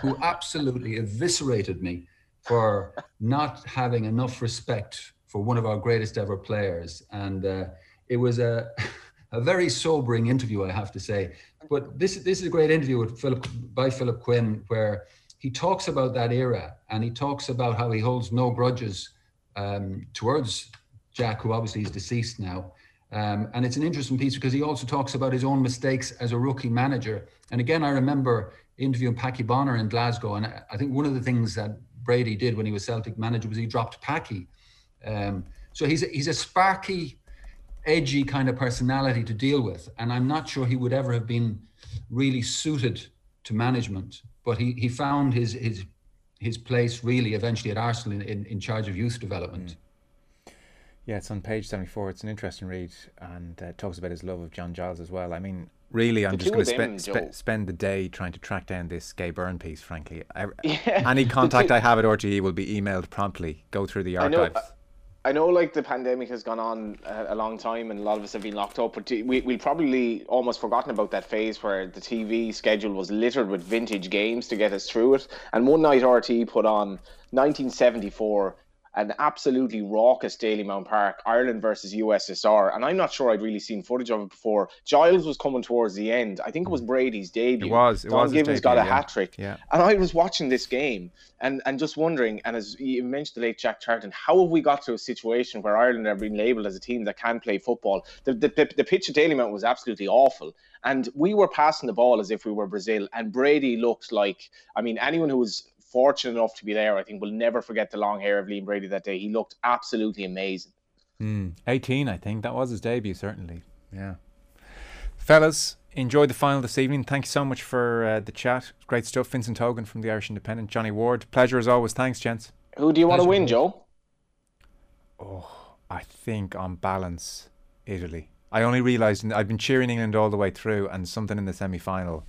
who absolutely eviscerated me for not having enough respect for one of our greatest ever players. And uh, it was a a very sobering interview, I have to say. But this this is a great interview with Philip by Philip Quinn, where he talks about that era and he talks about how he holds no grudges um, towards Jack, who obviously is deceased now. Um, and it's an interesting piece because he also talks about his own mistakes as a rookie manager. And again, I remember interviewing Packie Bonner in Glasgow, and I think one of the things that Brady did when he was Celtic manager was he dropped Packie. Um, so he's a, he's a sparky, edgy kind of personality to deal with, and I'm not sure he would ever have been really suited to management. But he he found his his his place really eventually at Arsenal in, in, in charge of youth development. Mm. Yeah, it's on page 74. It's an interesting read and uh, talks about his love of John Giles as well. I mean, really, I'm the just going to spe- spe- spend the day trying to track down this Gay Byrne piece, frankly. I, yeah, any contact I have at RTE will be emailed promptly. Go through the archives. I know, I know like the pandemic has gone on a, a long time and a lot of us have been locked up, but we, we probably almost forgotten about that phase where the TV schedule was littered with vintage games to get us through it. And one night RTE put on 1974 an absolutely raucous Dalymount Park, Ireland versus USSR. And I'm not sure I'd really seen footage of it before. Giles was coming towards the end. I think it was mm. Brady's debut. It was. It Don was Givens debut, got a yeah. hat trick. Yeah. And I was watching this game and, and just wondering, and as you mentioned the late Jack Charlton, how have we got to a situation where Ireland are being labelled as a team that can play football? The, the, the, the pitch at Daily Mount was absolutely awful. And we were passing the ball as if we were Brazil. And Brady looked like, I mean, anyone who was fortunate enough to be there, I think we'll never forget the long hair of Liam Brady that day. He looked absolutely amazing. Mm, 18, I think. That was his debut, certainly. Yeah. Fellas, enjoy the final this evening. Thank you so much for uh, the chat. Great stuff. Vincent Hogan from the Irish Independent, Johnny Ward. Pleasure as always. Thanks, gents. Who do you want to win, Joe? Oh, I think on balance, Italy. I only realised I've been cheering England all the way through, and something in the semi final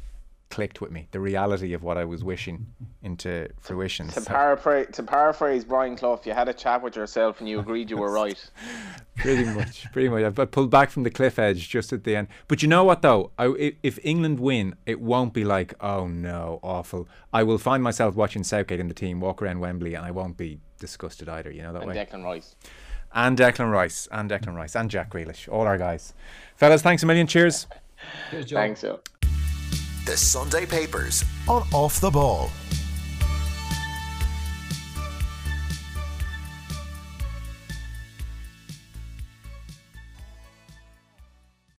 clicked with me the reality of what I was wishing into fruition. To, so. paraphrase, to paraphrase Brian Clough, you had a chat with yourself and you agreed you were right. pretty much, pretty much. I pulled back from the cliff edge just at the end. But you know what though? I, if England win, it won't be like, oh no, awful. I will find myself watching Southgate and the team walk around Wembley, and I won't be disgusted either. You know that and way. Declan Rice. And Declan Rice, and Declan Rice, and Jack Grealish, all our guys. Fellas, thanks a million. Cheers. Cheers, Joe. Thanks, Joe. The Sunday Papers on Off the Ball.